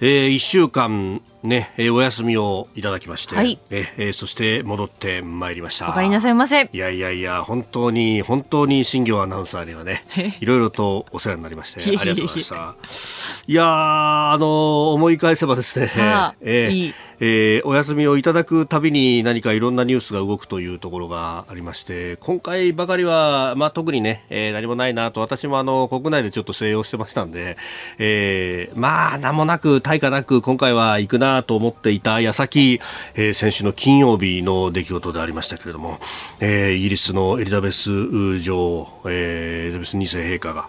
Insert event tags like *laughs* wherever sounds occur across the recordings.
えー、1週間ね、えー、お休みをいただきまして、はい、えー、そして戻ってまいりました。おかえりなさいませ。いやいやいや、本当に、本当に新行アナウンサーにはね、いろいろとお世話になりまして、ありがとうございました。いやあの思い返せばですね、はあ、えー、いいえー、お休みをいただくたびに何かいろんなニュースが動くというところがありまして今回ばかりは、まあ、特にね、えー、何もないなと私もあの国内でちょっと静養してましたんで、えー、まあ何もなく対価なく今回は行くなと思っていた矢先、えー、先週の金曜日の出来事でありましたけれども、えー、イギリスのエリザベス女王、えー、エリザベス2世陛下が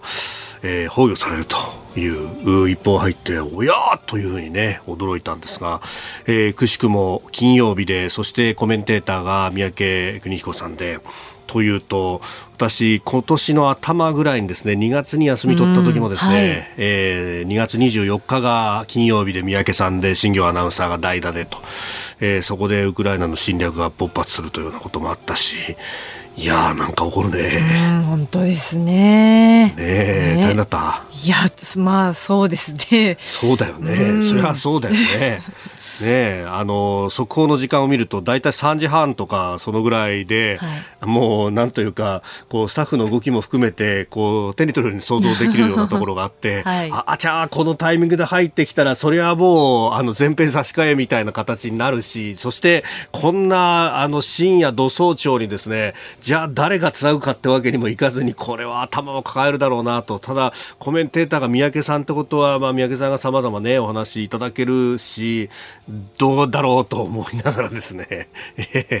えー、崩御されるという一報入っておやーというふうにね驚いたんですが、えー、くしくも金曜日でそしてコメンテーターが三宅邦彦さんでというと私、今年の頭ぐらいにですね2月に休み取った時もですね、はい、えー、2月24日が金曜日で三宅さんで新業アナウンサーが代打でと、えー、そこでウクライナの侵略が勃発するというようなこともあったしいやーなんか怒るね。本当ですね。ねえ、ね、大変だった。いや、まあそうですね。そうだよね。それはそうだよね。ねあの速報の時間を見ると大体3時半とかそのぐらいで、はい、もうなんというかこうスタッフの動きも含めてこう手に取るように想像できるようなところがあって、*laughs* はい、ああちゃこのタイミングで入ってきたらそれはもうあの前編差し替えみたいな形になるしそしてこんなあの深夜土早朝にですねじゃあ誰がつなぐかってわけにもいかずにこれは頭を抱えるだろうなと。ただコメンテーターが三宅さんってことは、まあ、三宅さんがさまざまねお話いただけるしどうだろうと思いながらですね、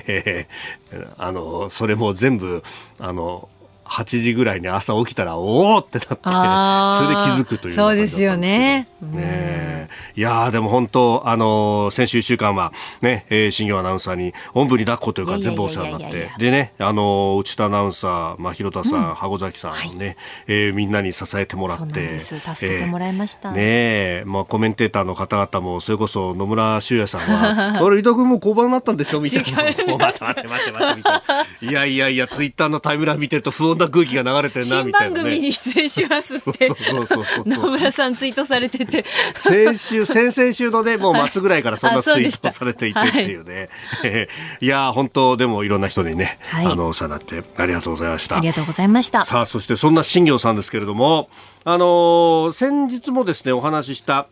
*laughs* あの、それも全部、あの、8時ぐらいに朝起きたらおおってなってそれで気づくというそうですよね。ねいやでも本当あの先週1週間はね、えー、新業アナウンサーにおんぶに抱っこというか全部お世話になって。でねあの内田アナウンサー、まあ、広田さん、うん、箱崎さんね、はい、えー、みんなに支えてもらって助けてもらいました、え。ー、ねまあ、コメンテーターの方々もそれこそ野村修也さんは *laughs* あれ伊藤君も交番になったんでしょ？みたいな。*laughs* 待って待って待って待ってみたいな。いやいやいやツイッターのタイムライン見てると不穏な空気が流れてるなみたいな、ね、新番組に出演しますって野村さんツイートされてて。先週先々週のねもう末ぐらいからそんなツイートされていてっていうね、はい、*laughs* いや本当でもいろんな人にね、はい、あのお世話になってありがとうございました。ありがとうございました。さあそしてそんな新行さんですけれどもあの先日もですねお話しした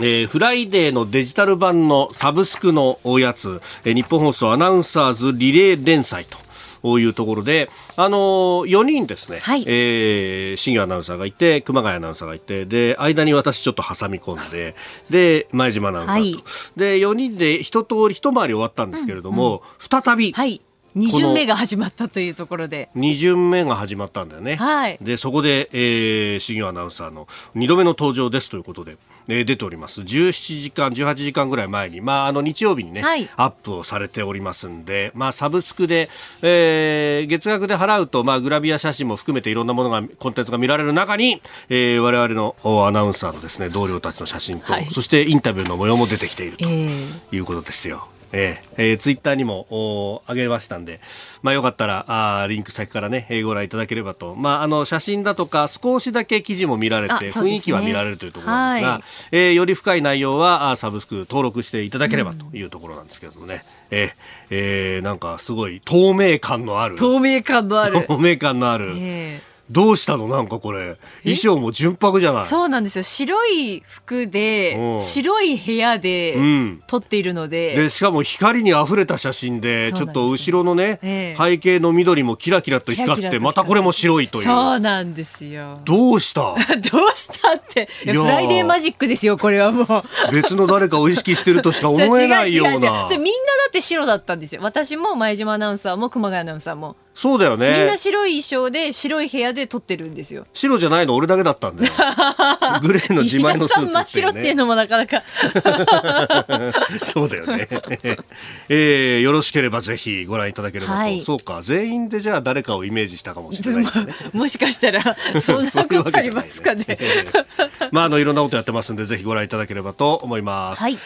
えー、フライデーのデジタル版のサブスクのおやつ、えー、ニッポン放送アナウンサーズリレー連載と。ういうところで、あのー、4人ですね、はい、えー、新アナウンサーがいて、熊谷アナウンサーがいて、で、間に私ちょっと挟み込んで、で、前島アナウンサーと。はい、で、4人で一通り一回り終わったんですけれども、うんうん、再び、はい2巡目が始まったというところで。2巡目が始まったんだよね、はい、でそこで、えー、新業アナウンサーの2度目の登場ですということで、えー、出ております。17時間18時間ぐらい前に、まあ、あの日曜日にね、はい、アップをされておりますんで、まあ、サブスクで、えー、月額で払うと、まあ、グラビア写真も含めていろんなものがコンテンツが見られる中に、えー、我々のアナウンサーのですね同僚たちの写真と、はい、そしてインタビューの模様も出てきているということですよ。えーえー、ツイッターにも上げましたんで、まあ、よかったらあリンク先からね、えー、ご覧いただければと、まあ、あの写真だとか少しだけ記事も見られて、ね、雰囲気は見られるというところなんですが、はい、えー、より深い内容はあサブスク登録していただければというところなんですけれどもね、うん、えー、えー、なんかすごい透明感のある。透明感のある。透明感のある、えーどうしたの？なんかこれ。衣装も純白じゃない。そうなんですよ。白い服で白い部屋で撮っているので。うん、でしかも光にあふれた写真でちょっと後ろのね、え背景の緑もキラキラと光ってまたこれも白いという。そうなんですよ。どうした？*laughs* どうしたって？フライデーマジックですよこれはもう。別の誰かを意識してるとしか思えないようなみんなだって白だったんですよ私も前島アナウンサーも熊谷アナウンサーもそうだよね。みんな白い衣装で白い部屋で撮ってるんですよ。白じゃないの俺だけだったんだよ。*laughs* グレーの自前のスーツっていう、ね。真っ白っていうのもなかなか。*laughs* そうだよね。えー、よろしければぜひご覧いただければと。はい、そうか、全員でじゃあ誰かをイメージしたかもしれない、ね、*laughs* もしかしたら、そんなことありますかね。まあ、あの、いろんなことやってますんで、ぜひご覧いただければと思います。はい。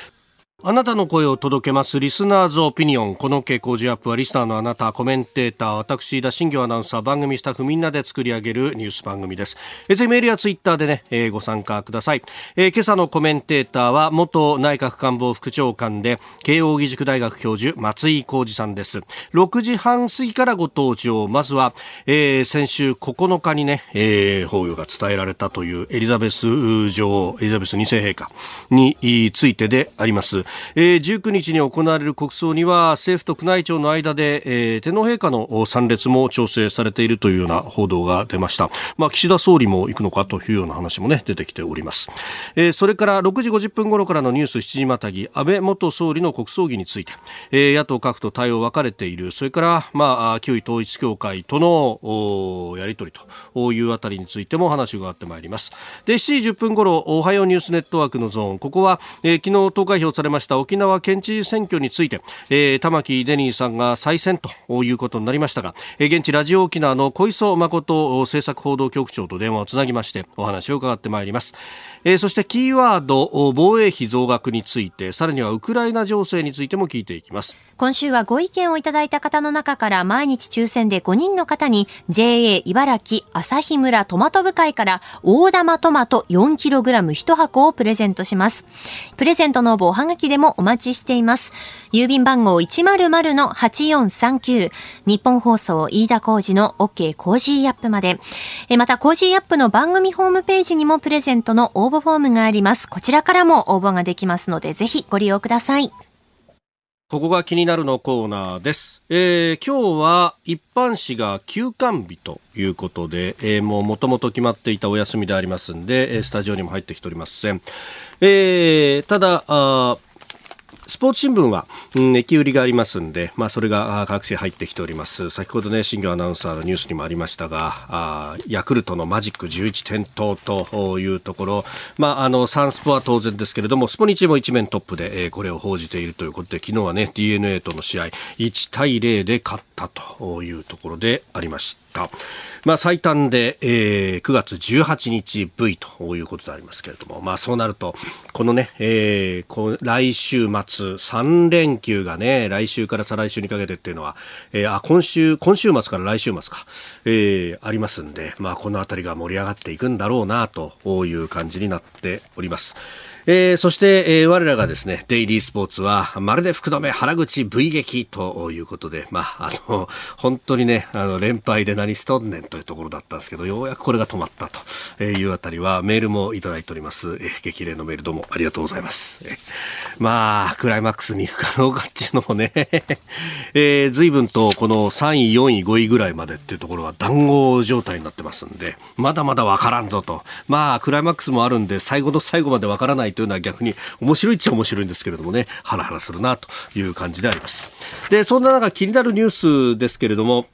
あなたの声を届けますリスナーズオピニオン。この傾向時アップはリスナーのあなた、コメンテーター、私、田新行アナウンサー、番組スタッフみんなで作り上げるニュース番組です。えぜメールやツイッターでね、えー、ご参加ください、えー、今朝のコメンテーターは元内閣官房副長官で慶應義塾大学教授松井浩二さんです。6時半過ぎからご登場。まずは、えー、先週9日にね、えー、法要が伝えられたというエリザベス女王、エリザベス2世陛下についてであります。えー、19日に行われる国葬には政府と宮内庁の間で、えー、天皇陛下の参列も調整されているというような報道が出ました、まあ、岸田総理も行くのかというような話も、ね、出てきております、えー、それから6時50分頃からのニュース7時またぎ安倍元総理の国葬儀について、えー、野党各党対応分かれている。それから、まあ、旧統一教会とのやり取りというあたりについても話があってまいります。で7時10分頃おはようニュースネットワークのゾーン。ここは、えー、昨日投開票されました沖縄県知事選挙について、えー、玉城デニーさんが再選ということになりましたが、えー、現地ラジオ沖縄の小磯誠政策報道局長と電話をつなぎましてお話を伺ってまいります。えー、そしてキーワード防衛費増額についてさらにはウクライナ情勢についても聞いていきます今週はご意見をいただいた方の中から毎日抽選で5人の方に JA 茨城旭村トマト部会から大玉トマト 4kg1 箱をプレゼントしますプレゼントの応募おはがきでもお待ちしています郵便番号100-8439日本放送飯田浩二の OK コージーアップまでまた Cozy up の番組ホームページにもプレゼントの応募フォームがあります。こちらからも応募ができますので、ぜひご利用ください。ここが気になるのコーナーです。えー、今日は一般紙が休館日ということで、えー、もう元々決まっていたお休みでありますんで、スタジオにも入ってきておりません。えー、ただ、あスポーツ新聞は、うん、駅売りがありますんで、まあ、それが各地入ってきております。先ほどね、新業アナウンサーのニュースにもありましたが、あヤクルトのマジック11点灯というところ、まあ、あの、サンスポは当然ですけれども、スポニチも一面トップで、えー、これを報じているということで、昨日はね、DNA との試合、1対0で勝ったというところでありました。まあ、最短で、えー、9月18日 V ということでありますけれども、まあ、そうなると、このね、えー、こ来週末、3連休がね、来週から再来週にかけてっていうのは、えー、あ、今週、今週末から来週末か、えー、ありますんで、まあ、このあたりが盛り上がっていくんだろうな、という感じになっております。えー、そして、えー、我らがですね、デイリースポーツは、まるで福留原口 V 撃ということで、まあ、あの、本当にね、あの、連敗で何しとんねんというところだったんですけど、ようやくこれが止まったというあたりは、メールもいただいております。えー、激励のメールどうもありがとうございます。えー、まあ、クライマックスに行くかどうかっていうのもね、*laughs* えー、随分とこの3位、4位、5位ぐらいまでっていうところは談合状態になってますんで、まだまだわからんぞと。まあ、クライマックスもあるんで、最後の最後までわからないというのは逆に面白いっちゃ面白いんですけれどもね、ハラハラするなという感じであります。で、そんな中気になるニュースですけれども、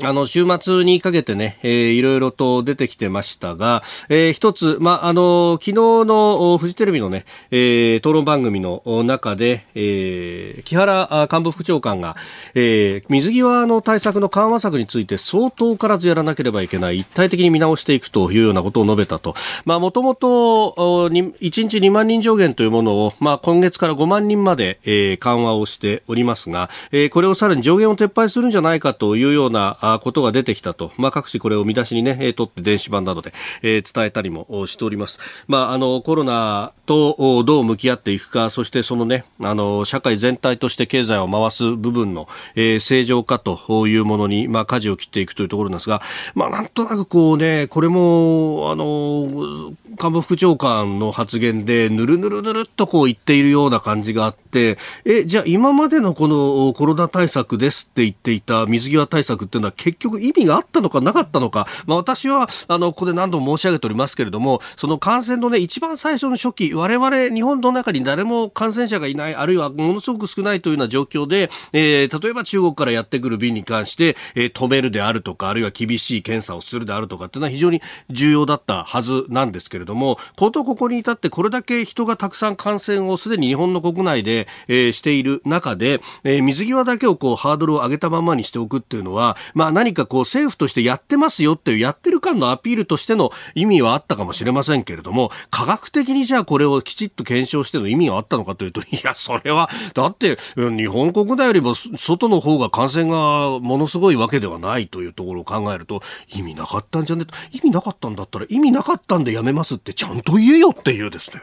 あの、週末にかけてね、えー、いろいろと出てきてましたが、えー、一つ、まあ、の、昨日のフジテレビのね、えー、討論番組の中で、えー、木原幹部副長官が、えー、水際の対策の緩和策について相当からずやらなければいけない、一体的に見直していくというようなことを述べたと。まあ、もともと、1日2万人上限というものを、まあ、今月から5万人まで、えー、緩和をしておりますが、えー、これをさらに上限を撤廃するんじゃないかというような、ことが出てきたと、まあ、各紙これを見出しにね、取って電子版などで、えー、伝えたりもしております。まあ、あの、コロナとどう向き合っていくか、そしてそのね、あの、社会全体として経済を回す部分の、えー、正常化というものに、まあ、舵を切っていくというところなんですが、まあ、なんとなくこうね、これも、あの、幹部副長官の発言で、ぬるぬるぬるっとこう言っているような感じがあって、え、じゃあ今までのこのコロナ対策ですって言っていた水際対策っていうのは結局意味があったのかなかったのか、まあ、私はあのここで何度も申し上げておりますけれどもその感染の、ね、一番最初の初期我々日本の中に誰も感染者がいないあるいはものすごく少ないというような状況で、えー、例えば中国からやってくる便に関して、えー、止めるであるとかあるいは厳しい検査をするであるとかっていうのは非常に重要だったはずなんですけれどもことここに至ってこれだけ人がたくさん感染をすでに日本の国内で、えー、している中で、え、水際だけをこうハードルを上げたままにしておくっていうのは、まあ、まあ何かこう政府としてやってますよっていうやってる感のアピールとしての意味はあったかもしれませんけれども科学的にじゃあこれをきちっと検証しての意味があったのかというと *laughs* いやそれはだって日本国内よりも外の方が感染がものすごいわけではないというところを考えると意味なかったんじゃね？と意味なかったんだったら意味なかったんでやめますってちゃんと言えよっていうですね。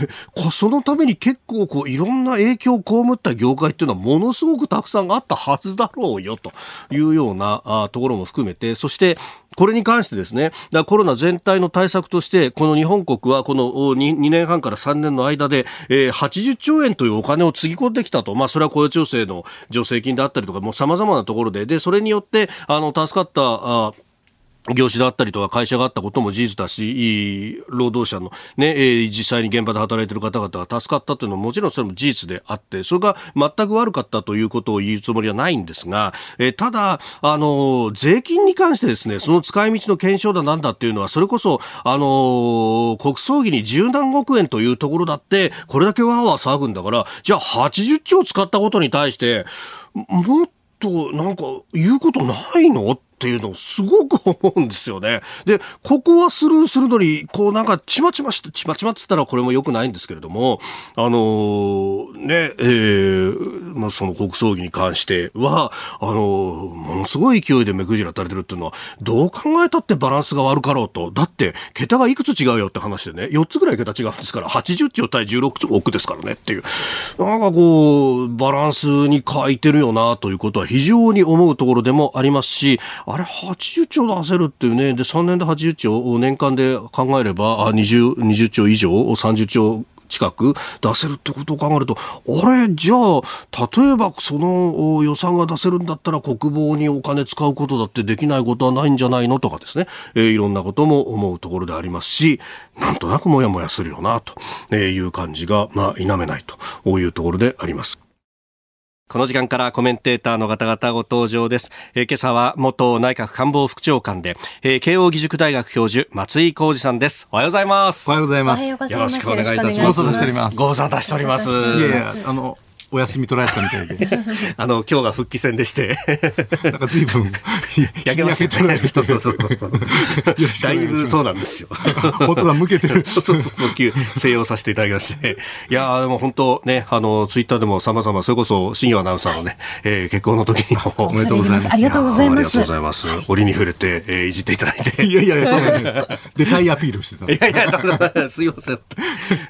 *laughs* そのために結構こういろんな影響を被った業界っていうのはものすごくたくさんあったはずだろうよというようなあところも含めてそしてこれに関してですね、だコロナ全体の対策として、この日本国はこの 2, 2年半から3年の間で、えー、80兆円というお金をつぎ込んできたと。まあ、それは雇用調整の助成金であったりとか、もう様々なところで、で、それによって、あの、助かった、あ業種だったりとか会社があったことも事実だし、労働者のねえ、実際に現場で働いている方々が助かったというのはもちろんそれも事実であって、それが全く悪かったということを言うつもりはないんですが、えただ、あの、税金に関してですね、その使い道の検証だなんだっていうのは、それこそ、あの、国葬儀に十何億円というところだって、これだけわーわー騒ぐんだから、じゃあ80兆使ったことに対して、もっとなんか言うことないのっていうのをすごく思うんですよね。で、ここはスルーするのに、こうなんかちまちまして、ちまちまって言ったらこれも良くないんですけれども、あのー、ね、えー、まあ、その国葬儀に関しては、あのー、ものすごい勢いで目くじら垂れてるっていうのは、どう考えたってバランスが悪かろうと。だって、桁がいくつ違うよって話でね、4つぐらい桁違うんですから、80兆対16億ですからねっていう。なんかこう、バランスに欠いてるよなということは非常に思うところでもありますし、あれ80兆出せるっていうね、で、3年で80兆、年間で考えれば、あ20、20兆以上、30兆近く出せるってことを考えると、あれ、じゃあ、例えばその予算が出せるんだったら国防にお金使うことだってできないことはないんじゃないのとかですね、えー、いろんなことも思うところでありますし、なんとなくもやもやするよな、という感じが、まあ、否めないというところであります。この時間からコメンテーターの方々ご登場です。えー、今朝は元内閣官房副長官で、えー、慶応義塾大学教授松井浩二さんです。おはようございます。おはようございます。よろしくお願いいたします。ご無沙汰しております。ご無沙汰しております。いやいや、あの、お休み取られたみたいで。*laughs* あの、今日が復帰戦でして。*laughs* なんか随分、*laughs* 焼けましたね。そうそうそう。だいぶそうなんですよ。本当だ、向けてる。そうそうそう、静養させていただきまして。いやでも本当ね、あの、ツイッターでも様々、それこそ、新業アナウンサーのね、えー、結婚の時にも。おめでとうございます。ありがとうございます。ありがとうございます。折に触れて、えー、いじっていただいて。いやいやいや、そうです。でかいアピールしてた。いやいや、だからすいません。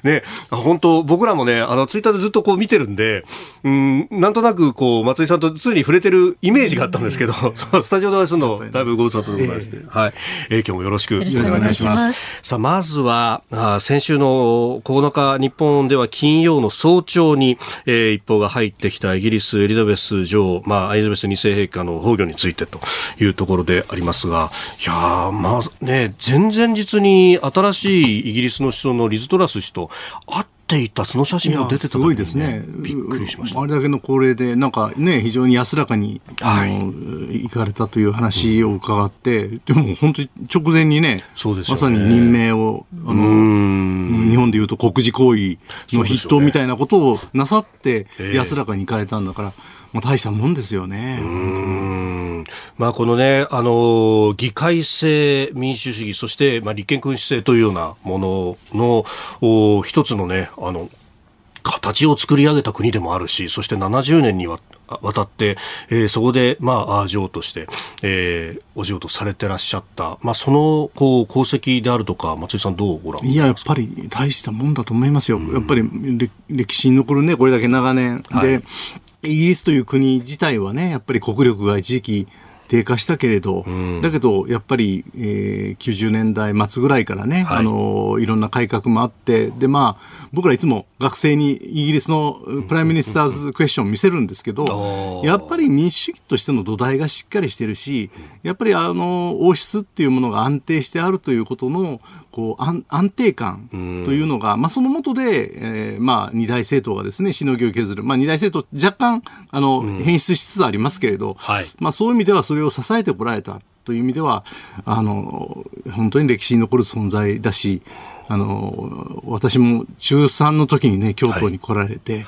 ね、本当僕らもね、あの、ツイッターでずっとこう見てるんで、うん、なんとなくこう松井さんと常に触れてるイメージがあったんですけど、スタジオでお会いするのだいぶご無沙汰でございまして、はい、えー、今日もよろしくお願いします。さあまずはあ先週の9日日本では金曜の早朝に、えー、一報が入ってきたイギリスエリザベス女王、まあエリザベス二世陛下の崩御についてというところでありますが、いやまあね前々日に新しいイギリスの首相のリズトラス氏と会ってていたその写真が出てた、ね、すごいですね。びっくりしました。あれだけの高齢でなんかね非常に安らかに、はい、行かれたという話を伺って、うん、でも本当に直前にねね、まさに任命をあの日本でいうと国事行為の筆頭みたいなことをなさって安らかに行かれたんだから、もう大したもんですよね。まあ、このね、あの、議会制民主主義、そして、まあ、立憲君主制というようなものの、お一つのね、あの、形を作り上げた国でもあるし、そして70年にわたって、えー、そこで、まあ、女王として、えー、お仕事されてらっしゃった、まあ、その、こう、功績であるとか、松井さんどうご覧いや、やっぱり大したもんだと思いますよ。うん、やっぱり歴史に残るね、これだけ長年。で、イギリスという国自体はね、やっぱり国力が一時期、低下したけれど、うん、だけどやっぱり、えー、90年代末ぐらいからね、はい、あのいろんな改革もあってでまあ僕らいつも学生にイギリスの Prime Minister's Question を見せるんですけど、やっぱり民主主義としての土台がしっかりしてるしやっぱりあの王室っていうものが安定してあるということのこう安安定感というのが、まあ、その下で、えーまあ、二大政党がですねしのぎを削る、まあ、二大政党若干あの、変質しつつありますけれど、はい、まあ、そういう意味ではそれを支えてこられたという意味ではあの本当に歴史に残る存在だしあの私も中3の時にね京都に来られて、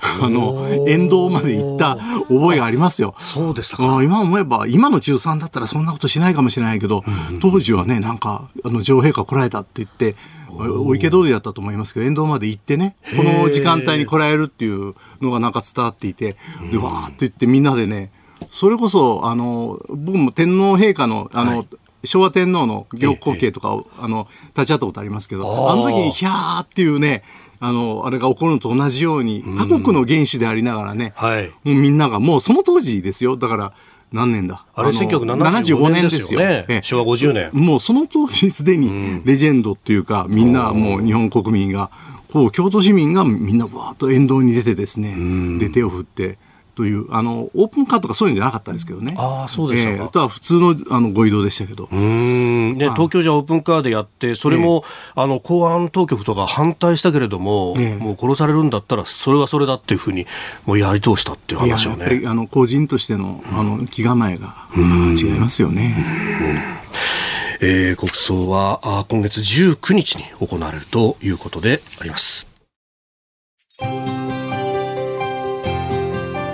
はい、あの沿道まで行った覚えがありますよ。そうですか。今思えば今の中3だったらそんなことしないかもしれないけど、うん、当時はねなんかあの女王陛下来られたって言ってお池通りだったと思いますけど沿道まで行ってねこの時間帯に来られるっていうのがなんか伝わっていてでわーっと言ってみんなでねそれこそあの僕も天皇陛下のあの、はい。昭和天皇の行光景とかを、あの立ち会ったことありますけどあの時にヒャーっていうねあのあれが起こるのと同じように他国の元首でありながらね、はい、もうみんながもうその当時ですよ。だから何年だ？あれ1975年ですよね。昭和50年。もうその当時すでにレジェンドっていうか、みんなもう日本国民がこう京都市民がみんなわーっと沿道に出てですね、で手を振ってというあのオープンカーとかそういうんじゃなかったんですけどね。ああそうでしたか。えー、とは普通のあのご移動でしたけど。うんね東京じゃオープンカーでやってそれも、えー、あの公安当局とか反対したけれども、えー、もう殺されるんだったらそれはそれだっていうふうにもうやり通したっていう話をね。あの個人としてのあの気構えが違いますよね。えー、国葬はあ今月19日に行われるということであります。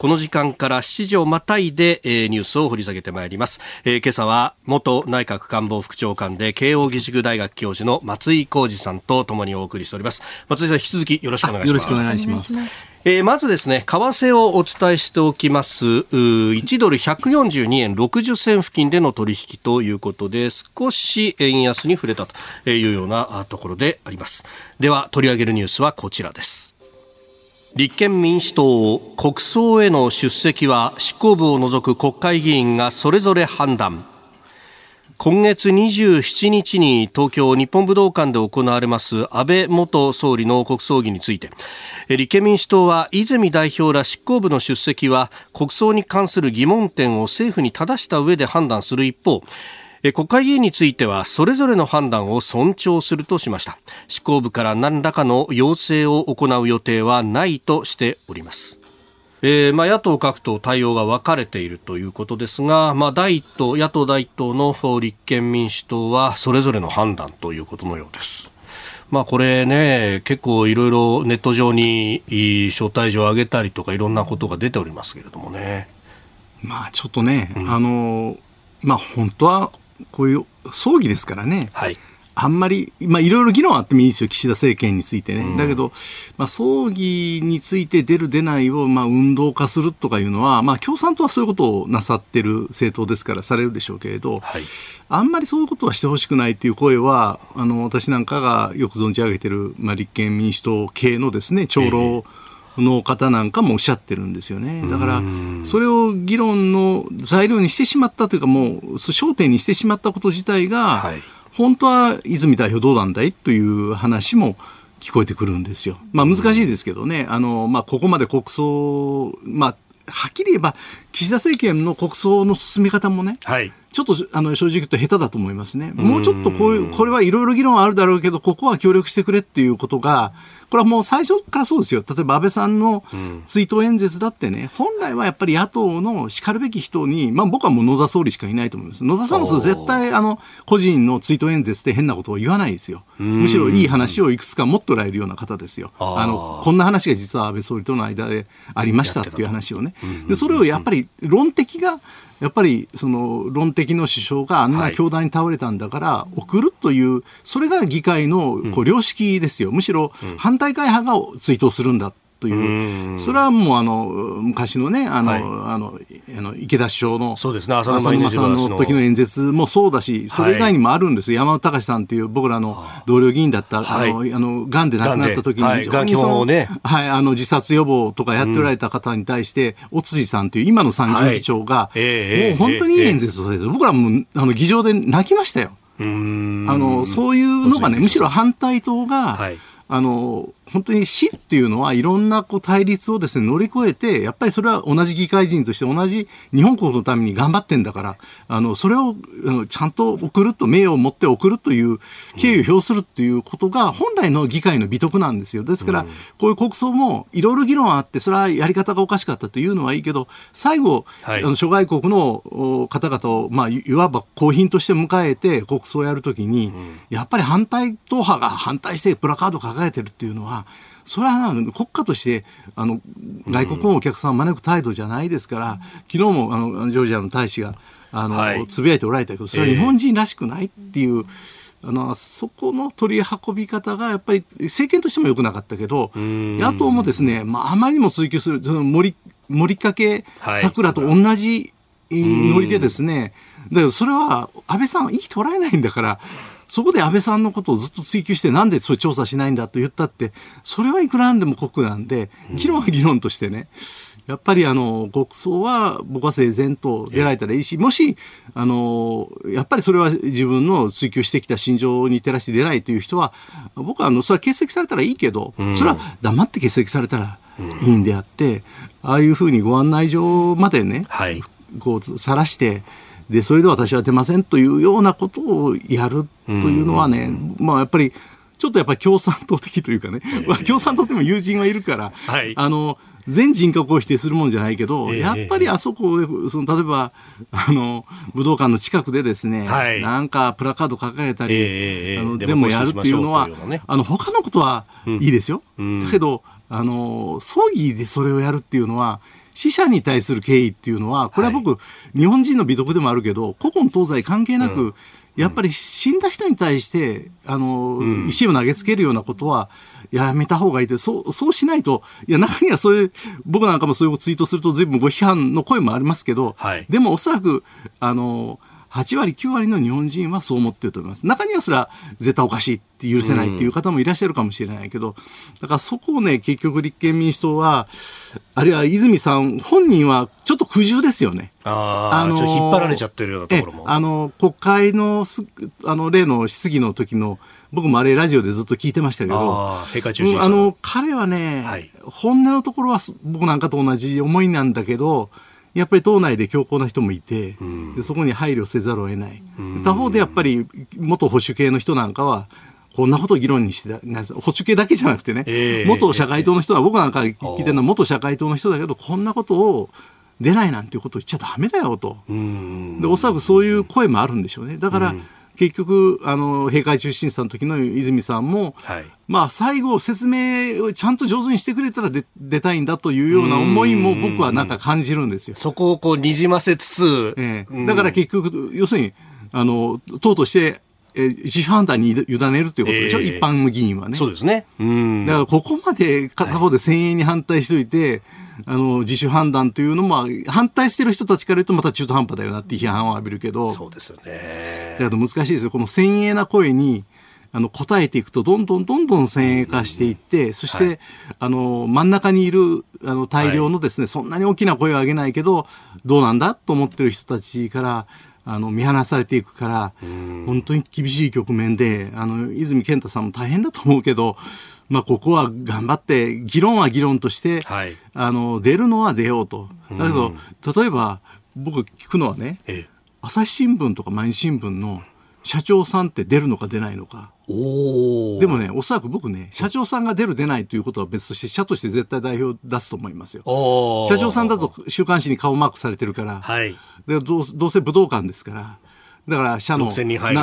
この時間から7時をまたいで、えー、ニュースを掘り下げてまいります、えー、今朝は元内閣官房副長官で慶應義塾大学教授の松井浩二さんとともにお送りしております松井さん引き続きよろしくお願いしますよろしくお願いしますえー、まずですね、為替をお伝えしておきます。1ドル142円60銭付近での取引ということで、少し円安に触れたというようなところであります。では、取り上げるニュースはこちらです。立憲民主党国葬への出席は執行部を除く国会議員がそれぞれ判断。今月27日に東京日本武道館で行われます安倍元総理の国葬儀について。立憲民主党は泉代表ら執行部の出席は国葬に関する疑問点を政府に正した上で判断する一方国会議員についてはそれぞれの判断を尊重するとしました執行部から何らかの要請を行う予定はないとしておりますえーまあ、野党各党対応が分かれているということですが、まあ、第一党野党第一党の立憲民主党はそれぞれの判断ということのようです。まあこれね、結構いろいろネット上に招待状を上げたりとかいろんなことが出ておりますけれどもね。まあちょっとね、うん、あの、まあ本当はこういう葬儀ですからね、はい、あんまり、まあ、いろいろ議論あってもいいですよ、岸田政権についてね。うん、だけど、まあ、葬儀について出る、出ないを、まあ、運動化するとかいうのは、まあ、共産党はそういうことをなさってる政党ですから、されるでしょうけれど、はい、あんまりそういうことはしてほしくないという声は、あの、私なんかがよく存じ上げてる、まあ、立憲民主党系のですね、長老、えーの方なんかもおっしゃってるんですよね。だから、それを議論の材料にしてしまったというか、もう焦点にしてしまったこと自体が、はい、本当は泉代表どうなんだいという話も聞こえてくるんですよ。まあ難しいですけどね、あの、まあここまで国葬、まあはっきり言えば、岸田政権の国葬の進め方もね、はい、ちちょっとあの正直言うと下手だと思いますね。もうちょっとこういう、これはいろいろ議論あるだろうけど、ここは協力してくれっていうことが、これはもう最初からそうですよ。例えば安倍さんの追悼演説だってね、本来はやっぱり野党の叱るべき人に、まあ僕はもう野田総理しかいないと思います。野田さんも絶対あの、個人の追悼演説で変なことを言わないですよ。むしろいい話をいくつか持っておられるような方ですよ。あの、こんな話が実は安倍総理との間でありましたっていう話をね。で、それをやっぱり論的が、やっぱりその論的の首相があんな凶弾に倒れたんだから送るという、それが議会のこう良識ですよ、むしろ反対会派が追悼するんだという、それはもうあの昔のね、あの、はい、あのあの池田首相のそうですね。浅沼さんの時の演説もそうだし、それ以外にもあるんです、はい、山本隆さんという僕らの同僚議員だった、はい、あのあのがんで亡くなった時に、非常にその、ね、はい、あの自殺予防とかやっておられた方に対して、うん、尾辻さんという今の参議院議長が、もう本当にいい演説をされて、僕らもあの議場で泣きましたよ。あのそういうのがね、むしろ反対党が、はい。あの本当に死っていうのはいろんなこう対立をですね乗り越えてやっぱりそれは同じ議会人として同じ日本国のために頑張ってんだからあのそれをちゃんと送ると名誉を持って送るという敬意を表するっていうことが本来の議会の美徳なんですよ。ですから、こういう国葬もいろいろ議論あってそれはやり方がおかしかったというのはいいけど最後、はい、あの諸外国の方々を、まあ、いわば公賓として迎えて国葬をやるときに、やっぱり反対党派が反対してプラカードを掲げてるっていうのはそれは国家としてあの外国のお客さんを招く態度じゃないですから、昨日もあのジョージアの大使があの、はい、つぶやいておられたけどそれは日本人らしくないっていう。えーあのそこの取り運び方がやっぱり政権としても良くなかったけど野党もですね、まあ、あまりにも追及するその森森かけ桜と同じノリでですね、だけどそれは安倍さんはいい人らえないんだからそこで安倍さんのことをずっと追及して、なんでそれ調査しないんだと言ったって、それはいくらなんでも国なんで、議論は議論としてね、やっぱりあの国葬は僕は整然と出られたらいいし、もしあのやっぱりそれは自分の追求してきた心情に照らして出ないという人は、僕はあのそれは欠席されたらいいけど、それは黙って欠席されたらいいんであって、ああいうふうにご案内状までね、はい、こう晒して、でそれで私は出ませんというようなことをやるというのはね、まあやっぱりちょっとやっぱり共産党的というかね、まあ、共産党でも友人はいるから、はい、あの全人格を否定するもんじゃないけど、やっぱりあそこで、その例えば、あの、武道館の近くでですね、はい、なんかプラカード掲げたり、えー、あのデモやるっていうのは、ね、あの、他のことはいいですよ。うん、だけど、あの、葬儀でそれをやるっていうのは、死者に対する敬意っていうのは、これは僕、はい、日本人の美徳でもあるけど、古今東西関係なく、うん、やっぱり死んだ人に対して、あの、うん、石を投げつけるようなことは、やめた方がいいって、そう、そうしないと、いや、中にはそういう、僕なんかもそういうツイートすると随分ご批判の声もありますけど、はい、でもおそらく、あの、8割、9割の日本人はそう思ってると思います。中にはそれは絶対おかしいって許せないっていう方もいらっしゃるかもしれないけど、だからそこをね、結局立憲民主党は、あるいは泉さん本人はちょっと苦渋ですよね。ああのー、引っ張られちゃってるようなところも。あの、国会のす、あの、例の質疑の時の、僕もあれラジオでずっと聞いてましたけど、ああの、彼はね、はい、本音のところは僕なんかと同じ思いなんだけど、やっぱり党内で強硬な人もいて、そこに配慮せざるを得ない。他方でやっぱり元保守系の人なんかは、こんなことを議論にして、保守系だけじゃなくてね、えー、元社会党の人は、僕なんか聞いてるのは元社会党の人だけど、こんなことを出ないなんていうことを言っちゃだめだよと。で、おそらくそういう声もあるんでしょうね。だから、結局、あの、閉会中審査の時の泉さんも、はい、まあ、最後、説明をちゃんと上手にしてくれたら出出たいんだというような思いも僕はなんか感じるんですよ。そこをこう、にじませつつ、ええ、だから結局、要するに、あの、党として、え自主判断に委ねるということでしょ、えー、一般の議員はね。そうですね。うん。だからここまで片方で先鋭に反対しといて、はいあの、自主判断というのも、反対してる人たちから言うとまた中途半端だよなって批判を浴びるけど、そうですよね。だけど難しいですよ。この先鋭な声に、あの、答えていくと、どんどんどんどん先鋭化していって、そして、はい、あの、真ん中にいる、あの、大量のですね、はい、そんなに大きな声を上げないけど、どうなんだと思ってる人たちから、あの見放されていくから、本当に厳しい局面で、あの泉健太さんも大変だと思うけど、まあ、ここは頑張って、議論は議論として、はい、あの出るのは出ようと。だけど、例えば、僕聞くのはね、ええ朝日新聞とか毎日新聞の社長さんって出るのか出ないのか。でもね、おそらく僕ね、社長さんが出る出ないということは別として、社として絶対代表出すと思いますよ。社長さんだと週刊誌に顔マークされてるから、はい、でどうどうせ武道館ですから、だから社の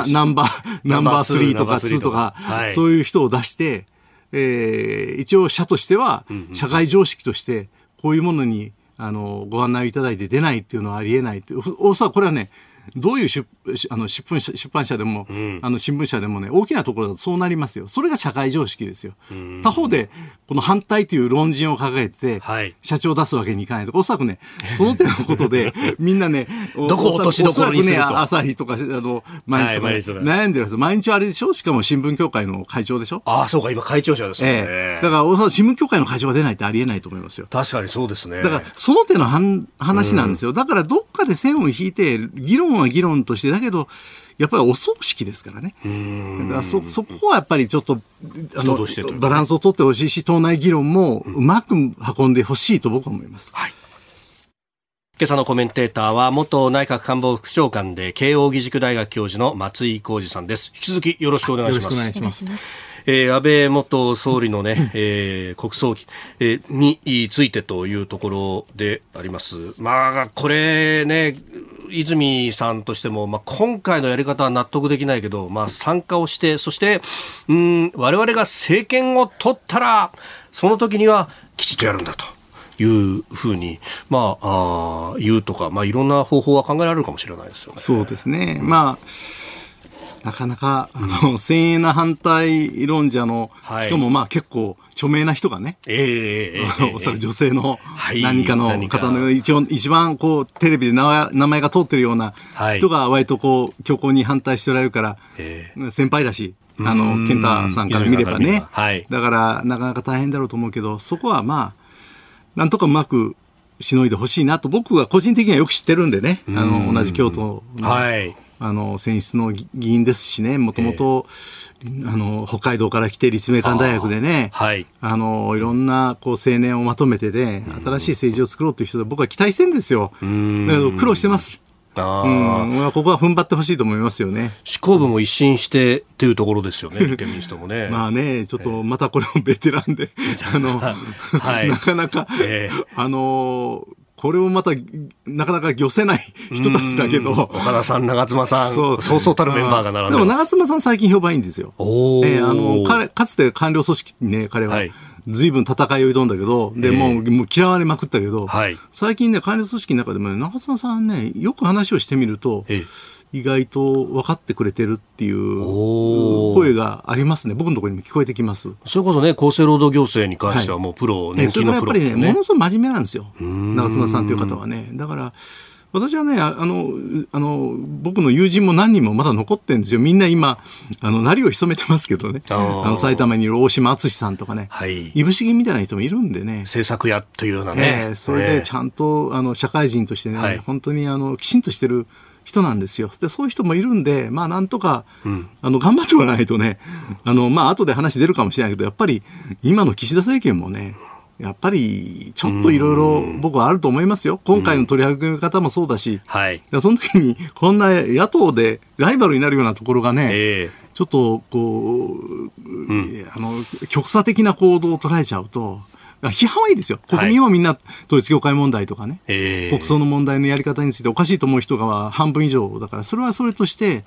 ナンバー、ナンバー3とか2とか、はい、そういう人を出して、えー、一応社としては、社会常識として、こういうものにあのご案内いただいて出ないっていうのはありえないって、おそらくこれはね、どういう出あの出版社出版社でも、うん、あの新聞社でもね大きなところだとそうなりますよ。それが社会常識ですよ。他方でこの反対という論陣を掲げて、はい、社長を出すわけにいかないとおそらくねその手のことで *laughs* みんなねどこ落としどころにすると、ね、朝日とかあの毎日とか、ね、悩んでるんです毎日あれでしょ？しかも新聞協会の会長でしょ？ああそうか今会長者ですね、えー、だからおそらく新聞協会の会長が出ないってありえないと思いますよ。確かにそうですね。だからその手の話なんですよ、だからどっかで線を引いて議論は議論としてだけど、やっぱりお葬式ですからね。からそ、そこはやっぱりちょっと、あの、バランスを取ってほしいし、党内議論もうまく運んでほしいと僕は思います。はい。今朝のコメンテーターは元内閣官房副長官で慶應義塾大学教授の松井浩二さんです。引き続きよろしくお願いします。よろしくお願いします。えー、安倍元総理のね、えー、国葬儀、えー、についてというところであります。まあ、これね、泉さんとしても、まあ、今回のやり方は納得できないけど、まあ、参加をして、そして、うん、我々が政権を取ったら、その時にはきちっとやるんだと。いうふうに、まあ、あ言うとか、まあ、いろんな方法は考えられるかもしれないですよね。そうですね。まあ、なかなか、あの、*laughs* 先鋭な反対論者の、はい、しかもまあ結構著名な人がね、えー、えー、*laughs* おそらく女性の何かの方の一応、一番こう、テレビで名前が通ってるような人が割とこう、強硬に反対しておられるから、えー、先輩だし、あの、健太さんから見ればね、はい、だからなかなか大変だろうと思うけど、そこはまあ、なんとかうまくしのいでほしいなと僕は個人的にはよく知ってるんでね、あの、同じ京都の、はいあの選出の議員ですしね、もともと、あの北海道から来て立命館大学でね、はい、あのいろんなこう青年をまとめてね、新しい政治を作ろうという人で僕は期待してるんですよ。だけど苦労してます。あうん、ここは踏ん張ってほしいと思いますよね。執行部も一新してっていうところですよね、*laughs* 立憲民主党もね。まあね、ちょっとまたこれもベテランで、*laughs* あの、はい、なかなか、えー、あのこれもまた、なかなか漁せない人たちだけど。岡田さん、長妻さん、そうそうそうたるメンバーが並んででも長妻さん最近評判いいんですよ。おえー、あの、彼、かつて官僚組織にね、彼は。はい随分戦いを挑んだけど、で、もう、もう嫌われまくったけど、はい、最近ね、官僚組織の中でもね、長妻さんね、よく話をしてみると、ええ。意外と分かってくれてるっていう声がありますね、僕のところにも聞こえてきます。それこそね、厚生労働行政に関してはもうプロ、はい、年金のプロ、ね、それやっぱりね、ものすごく真面目なんですよ、長妻さんという方はね。だから私はね、あの、あの、僕の友人も何人もまだ残ってるんですよ。みんな今、あの、なりを潜めてますけどね。あの、埼玉にいる大島敦さんとかね。はい。いぶし銀みたいな人もいるんでね。政策屋というようなね。えー、それでちゃんと、あの、社会人としてね、はい、本当にあの、きちんとしてる人なんですよ。で、そういう人もいるんで、まあなんとか、うん、あの、頑張ってもらわないとね、あの、まあ後で話出るかもしれないけど、やっぱり今の岸田政権もね、やっぱりちょっといろいろ僕はあると思いますよ。今回の取り上げ方もそうだし、はい、その時にこんな野党でライバルになるようなところがね、えー、ちょっとこう、うん、あの、極左的な行動を捉えちゃうと、批判はいいですよ。国民はみんな統一教会問題とかね、はい、国葬の問題のやり方についておかしいと思う人が半分以上だから、それはそれとして、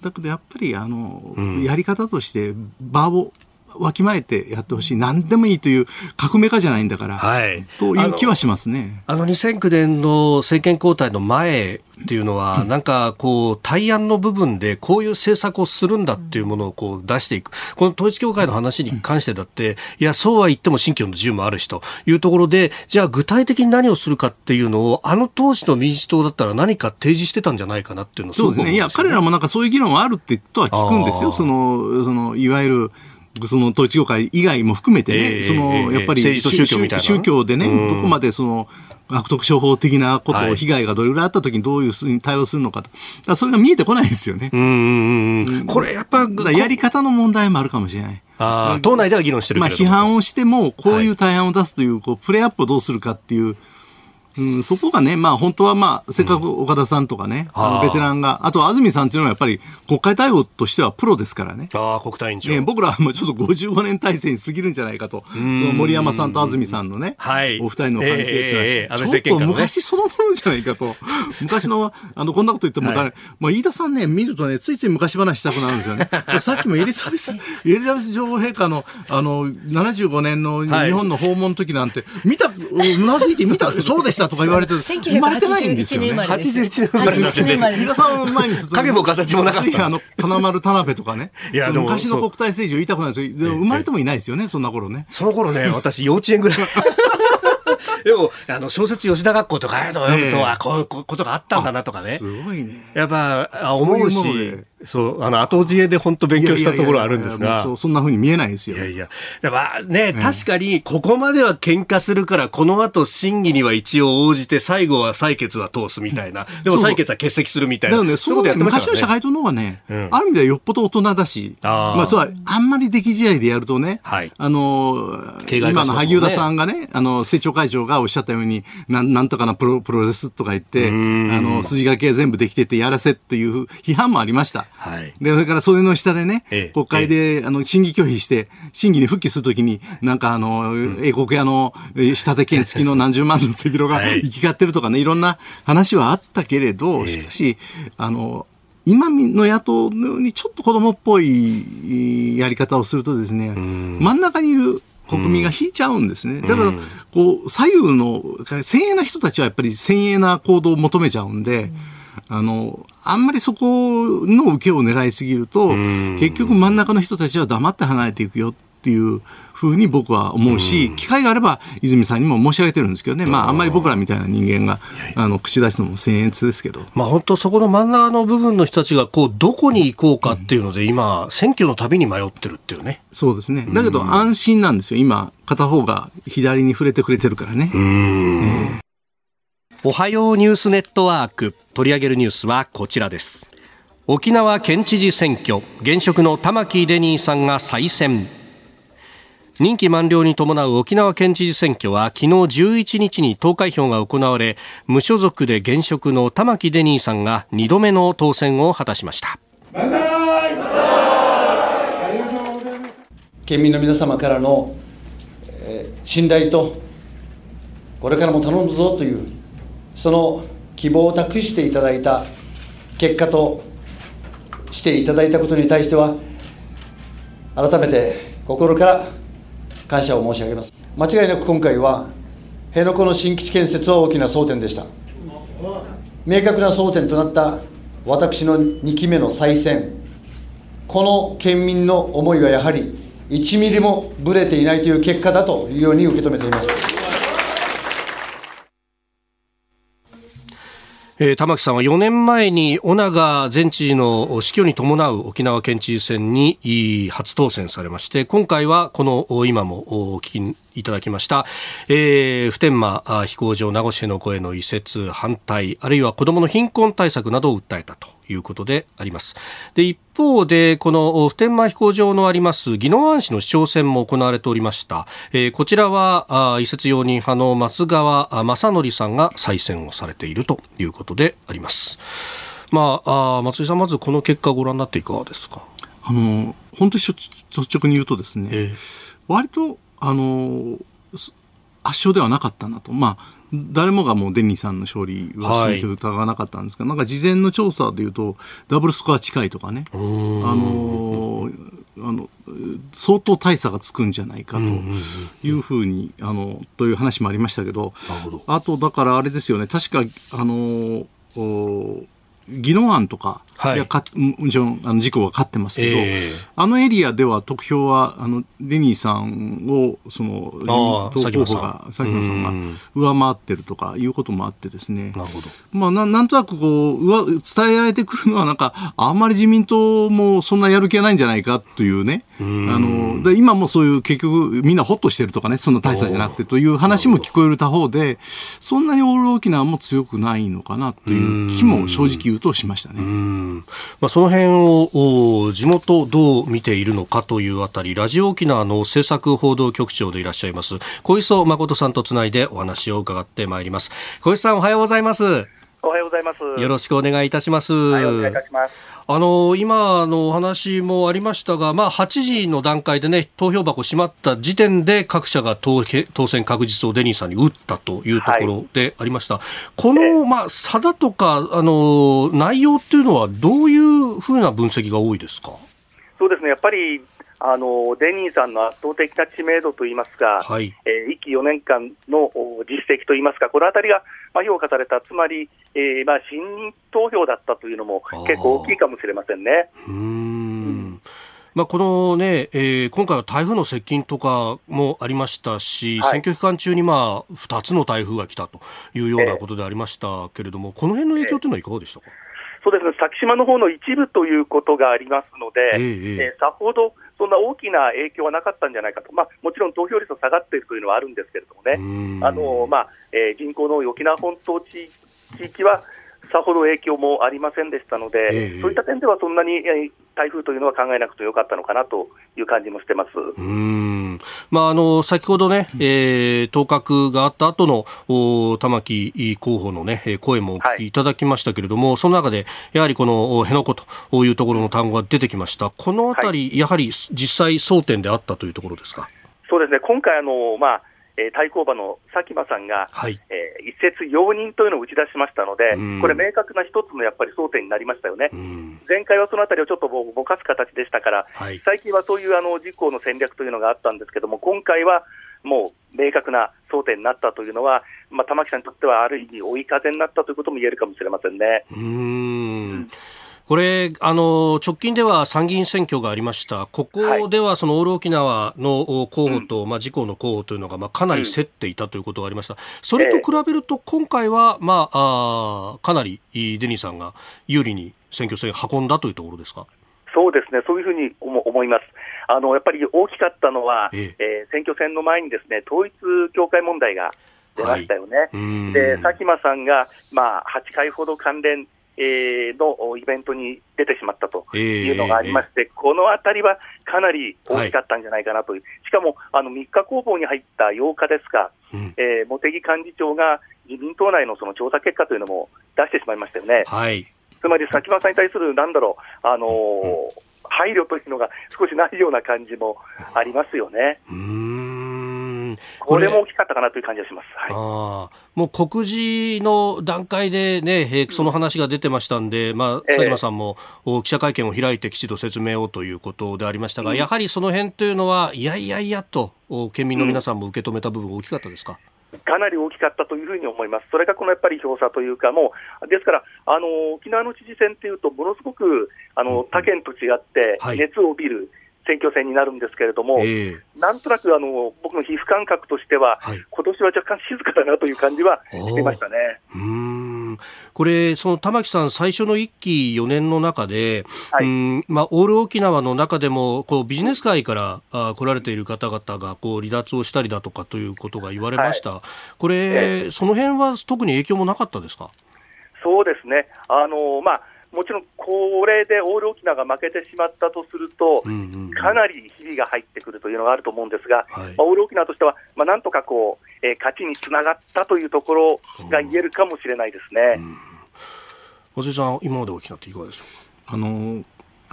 だけどやっぱりあの、うん、やり方として場をわきまえてやってほしい。何でもいいという革命家じゃないんだから。はい。という気はしますね。あの、2009年の政権交代の前っていうのは、なんかこう、対案の部分でこういう政策をするんだっていうものをこう出していく。この統一教会の話に関してだって、いや、そうは言っても信教の自由もあるしというところで、じゃあ具体的に何をするかっていうのを、あの当時の民主党だったら何か提示してたんじゃないかなっていうのそうですね。いや、彼らもなんかそういう議論はあるってとは聞くんですよ。その、その、いわゆる、その統一教会以外も含めてね、えー、そのやっぱり、政治と宗教みたいな宗教でね、どこまでその悪徳商法的なことを、被害がどれぐらいあったときにどういうふうに対応するのかと、それが見えてこないですよね。うんこれやっぱやり方の問題もあるかもしれない。あ党内では議論してるまあ、批判をしても、こういう対案を出すという、こうプレーアップをどうするかっていう、うん、そこがね、まあ本当はまあ、せっかく岡田さんとかね、うん、あのベテランが、あと安住さんっていうのはやっぱり国会対応としてはプロですからね。ああ、国対委員長。ね、僕らはもうちょっと55年体制に過ぎるんじゃないかと、その森山さんと安住さんのね、はい、お二人の関係ってのは、ちょっと昔そのものじゃないかと、*laughs* 昔の、あの、こんなこと言っても誰、はい、まあ飯田さんね、見るとね、ついつい昔話したくなるんですよね。*laughs* さっきもエリザベス、エリザベス女王陛下の、あの、75年の日本の訪問の時なんて、見た、うなずいて見た、*laughs* そうでしたとか言われて、生まれてないんですよね。81年生まれです。81年生まれ。皆さん前にすると。影も形もなかった。*laughs* あの、金丸田辺とかね。いや、昔の国体政治を言いたくないですよ。生まれてもいないですよね、そんな頃ね。その頃ね、私幼稚園ぐらい。*laughs* でも、あの、小説吉田学校とかああいうのを読むと、えー、こういうことがあったんだなとかね。すごいね。やっぱ、思うし、そう、あの、後知恵で本当勉強したところあるんですが。そんなふうに見えないですよ。いやいや。まあね、確かに、ここまでは喧嘩するから、この後審議には一応応じて、最後は採決は通すみたいな。でも採決は欠席するみたいな。だね、そうね、昔の社会党の方がね、うん、ある意味ではよっぽど大人だし、あまあ、そうは、あんまり出来試合でやるとね、はい、あの、今の萩生田さんがね、あの、政調会長がおっしゃったように、なん、なんとかなプロ、プロレスとか言って、あの、筋書きが全部できててやらせという批判もありました。はい。で、からそれの下でね、ええ、国会で、え、あの審議拒否して、審議に復帰するときに、なんかあの、うん、英国屋の下手券付きの何十万の背広が *laughs* 行き交ってるとかね、いろんな話はあったけれど、しかし、あの、今の野党にちょっと子供っぽいやり方をするとですね、真ん中にいる国民が引いちゃうんですね。だから、こう、左右の、先鋭な人たちはやっぱり先鋭な行動を求めちゃうんで、あの、あんまりそこの受けを狙いすぎると、結局真ん中の人たちは黙って離れていくよっていうふうに僕は思うし、機会があれば泉さんにも申し上げてるんですけどね、まあ、あんまり僕らみたいな人間があの口出すのも僭越ですけど、まあ、本当、そこの真ん中の部分の人たちがこうどこに行こうかっていうので、今、選挙のたびに迷ってるっていうね。そうですね、だけど安心なんですよ、今、片方が左に触れてくれてるからね。えーおはようニュースネットワーク。取り上げるニュースはこちらです。沖縄県知事選挙。現職の玉城デニーさんが再選。任期満了に伴う沖縄県知事選挙は昨日11日に投開票が行われ無所属で現職の玉城デニーさんが2度目の当選を果たしました。県民の皆様からの、えー、信頼とこれからも頼むぞというその希望を託していただいた結果としていただいたことに対しては改めて心から感謝を申し上げます。間違いなく今回は辺野古の新基地建設は大きな争点でした。明確な争点となった私の2期目の再選。この県民の思いはやはり1ミリもぶれていないという結果だというように受け止めています。えー、玉木さんは4年前に尾長前知事の死去に伴う沖縄県知事選に初当選されまして今回はこの今もお聞きいただきました、えー、普天間飛行場名護市への声の移設反対あるいは子どもの貧困対策などを訴えたということであります。で一方でこの普天間飛行場のあります宜野湾市の市長選も行われておりました、えー、こちらは移設容認派の松川正則さんが再選をされているということであります。まあ、あ松井さんまずこの結果をご覧になっていかがですか？あの本当に率直に言うとですね、えー、割とあの圧勝ではなかったなと。まあ誰もがもうデニーさんの勝利は信じて疑わなかったんですが、はい、なんか事前の調査でいうとダブルスコア近いとかね。あのあの相当大差がつくんじゃないかというふうにあのという話もありましたけどあとだからあれですよね。確かあの宜野湾とか、はい、いやかもちろんあの事故は勝ってますけど、えー、あのエリアでは得票はあのデニーさんをその党候補が佐喜眞さん。が上回ってるとかいうこともあってですね。なるほど、まあ、ななんとなくこう伝えられてくるのはなんかあんまり自民党もそんなやる気はないんじゃないかというねあので今もそういう結局みんなほっとしてるとかねそんな大差じゃなくてという話も聞こえる他方でそんなにオール沖縄も強くないのかなという気も正直言うとしましたね。まあ、その辺を地元どう見ているのかというあたりラジオ沖縄の政策報道局長でいらっしゃいます小磯誠さんとつないでお話を伺ってまいります。小磯さんおはようございますおはようございます。よろしくお願いいたします。はいお願いいたします。あの今のお話もありましたが、まあ、8時の段階で、ね、投票箱閉まった時点で各社が当当選確実をデニーさんに打ったというところでありました、はい、この、まあ、差だとかあの内容っていうのはどういうふうな分析が多いですか？そうですね。やっぱりあのデニーさんの圧倒的な知名度といいますか、はい、えー、1期4年間の実績といいますか、このあたりが、まあ、評価された、つまり、えーまあ、信任投票だったというのも結構大きいかもしれませんね。うん。まあ、このね、えー、今回は台風の接近とかもありましたし、はい、選挙期間中にまあ2つの台風が来たというようなことでありましたけれども、えー、この辺の影響というのはいかがでしたか、そうですね、先島の方の一部ということがありますので、えー、えー、さほどそんな大きな影響はなかったんじゃないかと、まあ、もちろん投票率は下がっているというのはあるんですけれどもね、あのまあえー、人口の沖縄本島地域は、さほど影響もありませんでしたので、えー、そういった点ではそんなに、えー、台風というのは考えなくてよかったのかなという感じもしてます。うん。まあ、あの先ほどね、えー、当確があった後のお玉木候補の、ね、声もお聞きい。ただきましたけれども、はい、その中でやはりこの辺野古というところの単語が出てきました、このあたり、はい、やはり実際、争点であったというところですか？そうですね。今回あの、まあえー、対抗馬の佐喜眞さんが、はい、えー、一説容認というのを打ち出しましたので、これ、明確な一つのやっぱり争点になりましたよね、前回はそのあたりをちょっとぼかす形でしたから、はい、最近はそういうあの実行の戦略というのがあったんですけども、今回はもう明確な争点になったというのは、まあ、玉木さんにとってはある意味、追い風になったということも言えるかもしれませんね。うんこれあの直近では参議院選挙がありました、ここではそのオール沖縄の候補と、まあ、自公の候補というのが、まあ、かなり競っていたということがありました、それと比べると、今回は、まあ、あかなりデニーさんが有利に選挙戦運んだというところですか？そうですね、そういうふうに思います。あのやっぱり大きかったのは、ええ。えー、選挙戦の前にですね統一教会問題が出ましたよね。はい、で佐喜眞さんが、まあ、8回ほど関連えー、のイベントに出てしまったというのがありまして、えー、このあたりはかなり大きかったんじゃないかなという、はい、しかもあの3日工房に入った8日ですが、うん、えー、茂木幹事長が自民党内のその調査結果というのも出してしまいましたよね。はい、つまり佐喜眞さんに対する、なんだろう、あのーうん、配慮というのが少しないような感じもありますよね。うんこれも大きかったかなという感じがします。はい、あもう告示の段階でね、その話が出てましたんで、まあ、佐島さんも記者会見を開いてきちんと説明をということでありましたが、うん、やはりその辺というのは、いやいやいやと、県民の皆さんも受け止めた部分、大きかったですか？かなり大きかったというふうに思います、それがこのやっぱり票差というか、もうですから、あの沖縄の知事選というと、ものすごくあの他県と違って、熱を帯びる、はい選挙戦になるんですけれども、えー、なんとなくあの僕の皮膚感覚としては、はい、今年は若干静かだなという感じはしてましたね。うん。これ、その玉木さん、最初の1期4年の中で、はい、うんまあ、オール沖縄の中でもこうビジネス界からあ来られている方々がこう離脱をしたりだとかということが言われました、はい、これ、えー、その辺は特に影響もなかったですか？そうですね。あのまあもちろんこれでオール沖縄が負けてしまったとすると、かなりひびが入ってくるというのがあると思うんですが、はい、まあ、オール沖縄としては、まあ、なんとかこう、えー、勝ちにつながったというところが言えるかもしれないですね。松井さん、今までお聞きになっていかがでしょうか？あの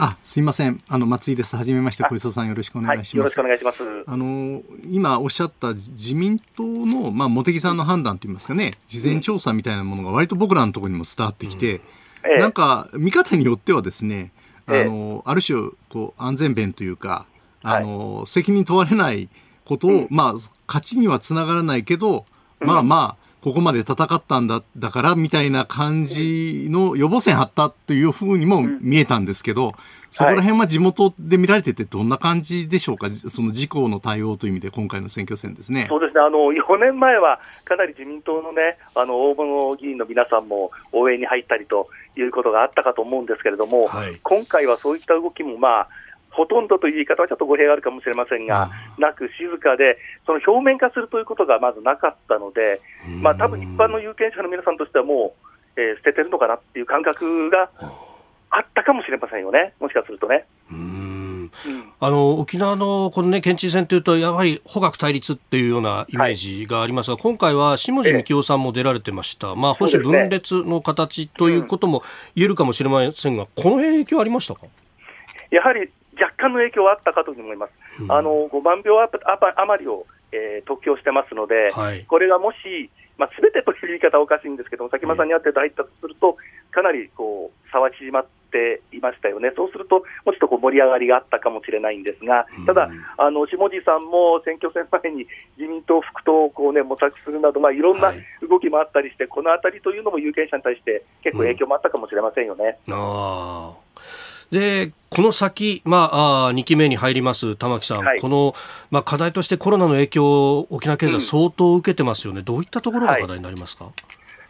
あすみません。あの松井です。はじめまして小磯さんよろしくお願いします、はい、よろしくお願いします。あの今おっしゃった自民党のまあ茂木さんの判断といいますかね事前調査みたいなものが割と僕らのところにも伝わってきて、うんなんか見方によってはですね、あのある種こう安全弁というかあの、はい、責任問われないことを、うん、まあ勝ちにはつながらないけど、うん、まあまあここまで戦ったんだだからみたいな感じの予防線張ったというふうにも見えたんですけど、そこら辺は地元で見られててどんな感じでしょうか、その事項の対応という意味で今回の選挙戦ですね。そうですね。あの4年前はかなり自民党のねあの大物議員の皆さんも応援に入ったりということがあったかと思うんですけれども、はい、今回はそういった動きもまあほとんどという言い方はちょっと語弊があるかもしれませんが、なく静かで、その表面化するということがまずなかったので、まあ多分一般の有権者の皆さんとしてはもう、えー、捨ててるのかなっていう感覚があったかもしれませんよね、もしかするとね。あの沖縄のこの、ね、県知事選というと、やはり保学対立っていうようなイメージがありますが、はい、今回は下地幹郎さんも出られてました、まあ、保守分裂の形ということも言えるかもしれませんが、この辺影響ありましたか？やはり若干の影響はあったかと思います。うん、あの5万票余りを、えー、得票してますので、はい、これがもし、まあ、全てという言い方はおかしいんですけども、佐喜眞さんにあって入ったとすると、かなりこう差は縮まっていましたよね、そうすると、もうちょっとこう盛り上がりがあったかもしれないんですが、ただ、あの下地さんも選挙戦前に自民党、副党をこう、ね、模索するなど、まあ、いろんな動きもあったりして、このあたりというのも有権者に対して結構影響もあったかもしれませんよね。うん、あでこの先、まあ、あ2期目に入ります玉木さん、はい、この、まあ、課題としてコロナの影響、沖縄経済、相当受けてますよね、うん、どういったところが課題になりますか、はい、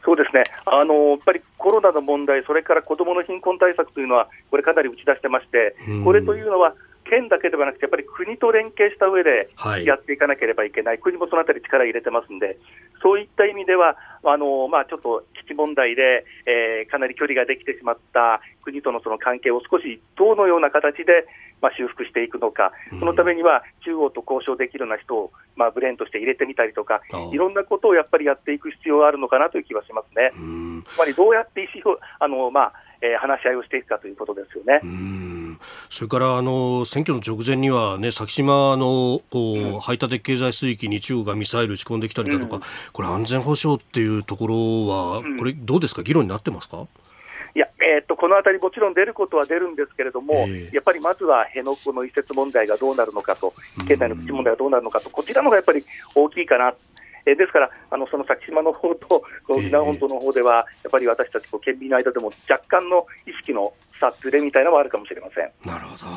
そうですね。あのやっぱりコロナの問題、それから子どもの貧困対策というのは、これ、かなり打ち出してまして、これというのは、県だけではなくて、やっぱり国と連携した上でやっていかなければいけない、はい、国もそのあたり力入れてますんで、そういった意味では、あのまあ、ちょっと基地問題で、えー、かなり距離ができてしまった国とのその関係を少しどのような形で、まあ、修復していくのか、そのためには中央と交渉できるような人を、まあ、ブレーンとして入れてみたりとか、いろんなことをやっぱりやっていく必要があるのかなという気はしますね。つまりどうやって意思をあの、まあえー、話し合いをしていくかということですよね。それからあの選挙の直前には、ね、先島のこう、うん、排他的経済水域に中国がミサイル撃ち込んできたりだとか、うん、これ、安全保障っていうところは、これ、どうですか、議論になってますか？いや、えー、っとこのあたり、もちろん出ることは出るんですけれども、えー、やっぱりまずは辺野古の移設問題がどうなるのかと、経済の基地問題がどうなるのかと、こちらのがやっぱり大きいかな。えー、ですから、あのその先島の方と沖縄本島の方では、やっぱり私たち県民の間でも若干の意識の差ずれみたいなのもあるかもしれません。なるほど。い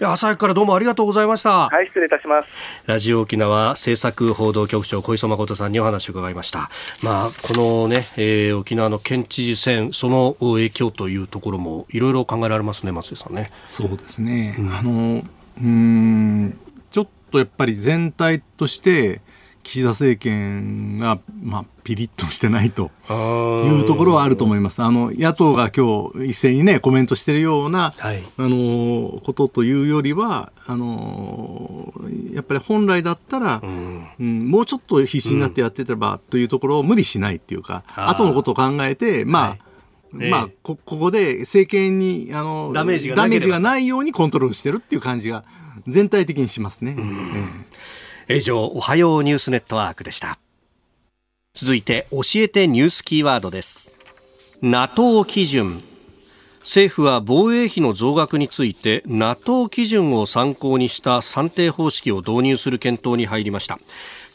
や朝早くからどうもありがとうございました。はい、失礼いたします。ラジオ沖縄政策報道局長小磯誠さんにお話を伺いました。まあこのね、えー、沖縄の県知事選その影響というところもいろいろ考えられますね、松井さんね。そうですね。うん、あのうんちょっとやっぱり全体として岸田政権が、まあ、ピリッとしてないというところはあると思います。あの野党が今日一斉にねコメントしているような、はい、あのことというよりはあのやっぱり本来だったら、うん、うん、もうちょっと必死になってやってたば、というところを無理しないっていうか後のことを考えてまあ、はい。まあ、ここで政権にあのダメージがないようにコントロールしてるっていう感じが全体的にしますね。うん以上、おはようニュースネットワークでした。続いて、教えてニュースキーワードです。NATO 基準。政府は防衛費の増額について NATO 基準を参考にした算定方式を導入する検討に入りました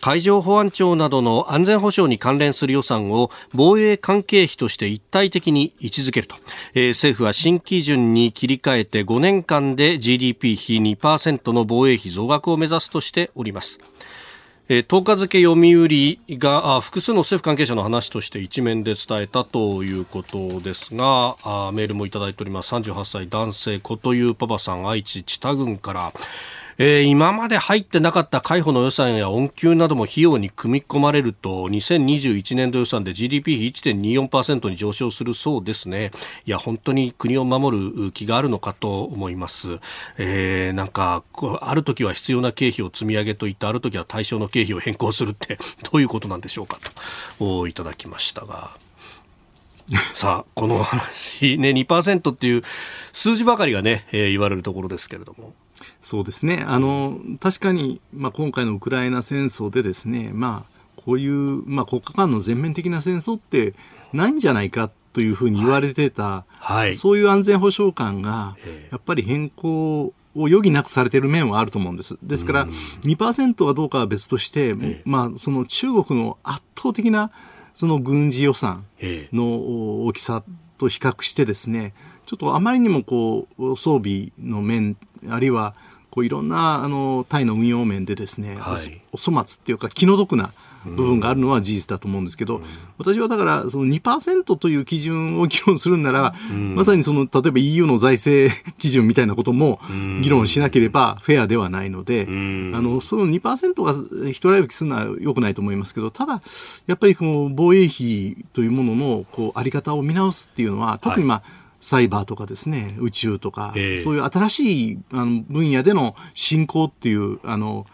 海上保安庁などの安全保障に関連する予算を防衛関係費として一体的に位置づけると、えー、政府は新基準に切り替えて5年間で GDP 比2%の防衛費増額を目指すとしております。えー、10日付読売が複数の政府関係者の話として一面で伝えたということですがメールもいただいております。38歳男性こというパパさん愛知知多郡から。えー、今まで入ってなかった海保の予算や恩給なども費用に組み込まれると2021年度予算で GDP 比1.24%に上昇するそうですね。いや本当に国を守る気があるのかと思います、えー、なんかある時は必要な経費を積み上げといってある時は対象の経費を変更するって *laughs* どういうことなんでしょうかといただきましたが。*laughs* さあ、この話、ね、2%っていう数字ばかりがね、えー、言われるところですけれども。そうですね。あの、確かに、まあ、今回のウクライナ戦争でですね、まあ、こういう、まあ、国家間の全面的な戦争ってないんじゃないかというふうに言われてた、はい、そういう安全保障感が、やっぱり変更を余儀なくされている面はあると思うんです。ですから、2%はどうかは別として、まあ、その中国の圧倒的なその軍事予算の大きさと比較してですね、ちょっとあまりにもこう装備の面あるいはこういろんなあのタイの運用面でですね、はい、お粗末っていうか気の毒な部分があるのは事実だと思うんですけど、うん、私はだからその2%という基準を議論するんなら、うん、まさにその例えば EU の財政基準みたいなことも議論しなければフェアではないので、うん、あのその2%が一人歩きするのは良くないと思いますけどただやっぱりこの防衛費というもののこうあり方を見直すっていうのは特にまあ、はいサイバーとかですね、宇宙とか、えー、そういう新しいあの分野での振興っていう、あの、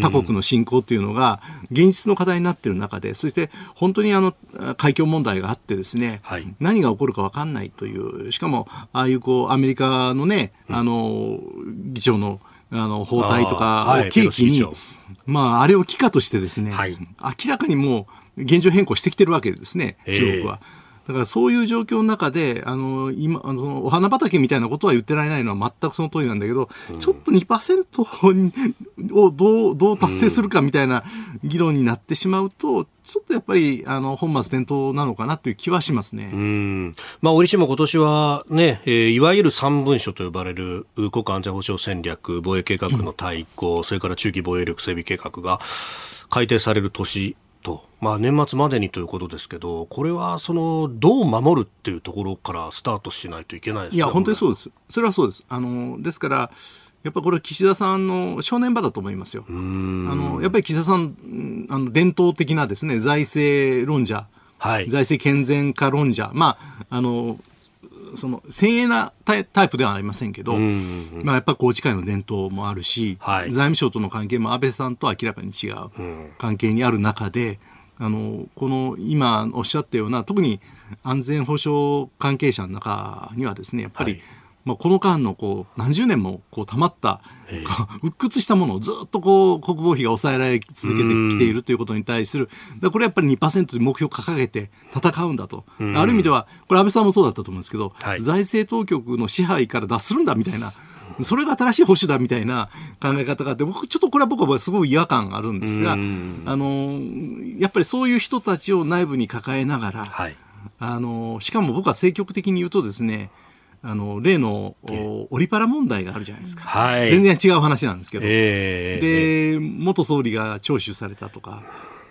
他国の振興っていうのが現実の課題になっている中でそして本当にあの海峡問題があってですね、はい、何が起こるか分かんないというしかもああいうこうアメリカのね、あの議長のあの包帯とかを契機に、はい、まあ、あれを機かとしてですね、はい、明らかにもう現状変更してきてるわけですね中国は。だからそういう状況の中で、あの、今、あの、お花畑みたいなことは言ってられないのは全くその通りなんだけど、うん、ちょっと2%をどう、どう達成するかみたいな議論になってしまうと、ちょっとやっぱり、あの、本末転倒なのかなという気はしますね。うん。まあ、折しも今年はね、えー、いわゆる三文書と呼ばれる国家安全保障戦略、防衛計画の対抗、うん、それから中期防衛力整備計画が改定される年と、まあ、年末までにということですけど、これはそのどう守るっていうところからスタートしないといけないですね。いや、本当にそうです。それはそうです。あのですから、やっぱこれは岸田さんの正念場だと思いますよ。あのやっぱり岸田さん、あの伝統的なですね財政論者、はい、財政健全化論者、まああのその先鋭なタイプではありませんけど、まあ、やっぱ宏池会の伝統もあるし、はい、財務省との関係も安倍さんと明らかに違う関係にある中で、あのこの今おっしゃったような特に安全保障関係者の中にはですねやっぱり、はいまあ、この間のこう何十年もこう溜まった鬱屈したものをずっとこう国防費が抑えられ続けてきているということに対するだこれやっぱり2%で目標を掲げて戦うんだと。ある意味ではこれ安倍さんもそうだったと思うんですけど、はい、財政当局の支配から脱するんだみたいなそれが新しい保守だみたいな考え方があって僕ちょっとこれは僕はすごい違和感あるんですがあのやっぱりそういう人たちを内部に抱えながら、はい、あのしかも僕は積極的に言うとですねあの例のオリパラ問題があるじゃないですか、はい、全然違う話なんですけど、えー、で元総理が聴取されたとか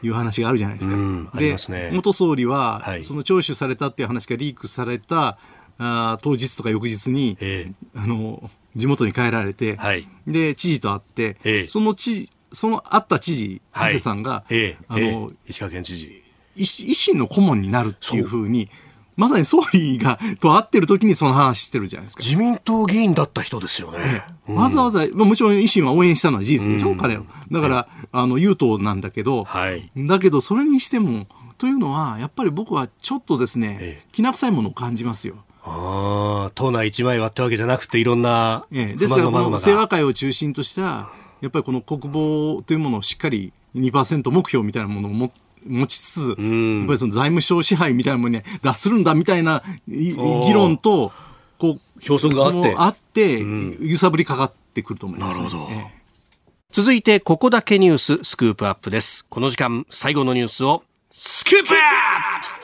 いう話があるじゃないですか。で、ね、元総理は、はい、その聴取されたっていう話がリークされたあ当日とか翌日に、えー、あの地元に帰られて、はい、で知事と会って、えー、その知その会った知事、長谷さんが、えー、あの、石川県知事。維新の顧問になるっていうふうにまさに総理がと会ってる時にその話してるじゃないですか。自民党議員だった人ですよね。うん、わざわざ、もちろん維新は応援したのは事実でしょ、うん、彼は。だから、あの、優党なんだけど、はい、だけどそれにしても、というのは、やっぱり僕はちょっとですね、ええ、きな臭いものを感じますよ。ああ、党内一枚割ったわけじゃなくて、いろんな、ええ、ですから、この清和会を中心とした、やっぱりこの国防というものをしっかり2%目標みたいなものを持って、持ちつつ、やっぱりその財務省支配みたいなものに脱するんだみたいな議論と、こう、表層があって、あって、揺さぶりかかってくると思います、ね、なるほど。ええ。続いて、ここだけニューススクープアップです。この時間、最後のニュースを、スクープアッ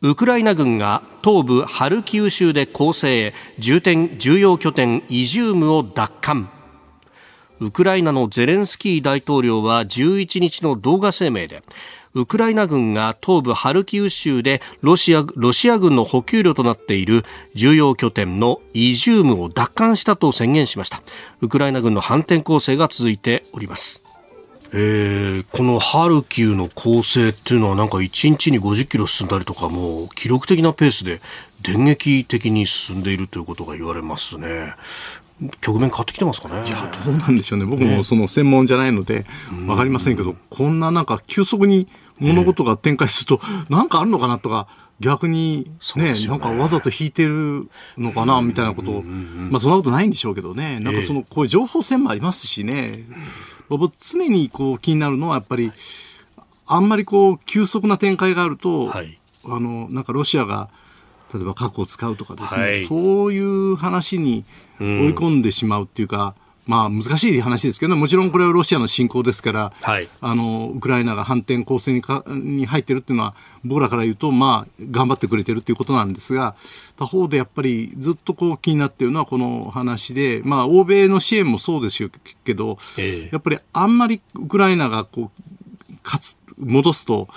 プ。ウクライナ軍が東部ハルキウ州で攻勢、重点、重要拠点イジュームを奪還。ウクライナのゼレンスキー大統領は11日の動画声明で、ウクライナ軍が東部ハルキウ州でロシアロシア軍の補給路となっている重要拠点のイジュームを奪還したと宣言しました。ウクライナ軍の反転攻勢が続いております。えー、このハルキウの攻勢っていうのはなんか1日に50キロ進んだりとかもう記録的なペースで電撃的に進んでいるということが言われますね。局面変わってきてますかね。いやどうなんでしょうね。僕もその専門じゃないので分かりませんけど、こんななんか急速に物事が展開すると、なんかあるのかなとか逆にね、ねなんかわざと引いてるのかなみたいなこと、まあそんなことないんでしょうけどね、なんかその、こういう情報戦もありますしね、僕常にこう気になるのはやっぱり、あんまりこう急速な展開があると、はい、あの、なんかロシアが、例えば核を使うとかですね、はい、そういう話に追い込んでしまうっていうか、まあ難しい話ですけど、もちろんこれはロシアの侵攻ですから、はい、あのウクライナが反転攻勢にかに入ってるっていうのは僕らから言うと、まあ、頑張ってくれてるということなんですが他方でやっぱりずっとこう気になっているのはこの話で、まあ、欧米の支援もそうですけど、えー、やっぱりあんまりウクライナがこう勝つ戻すと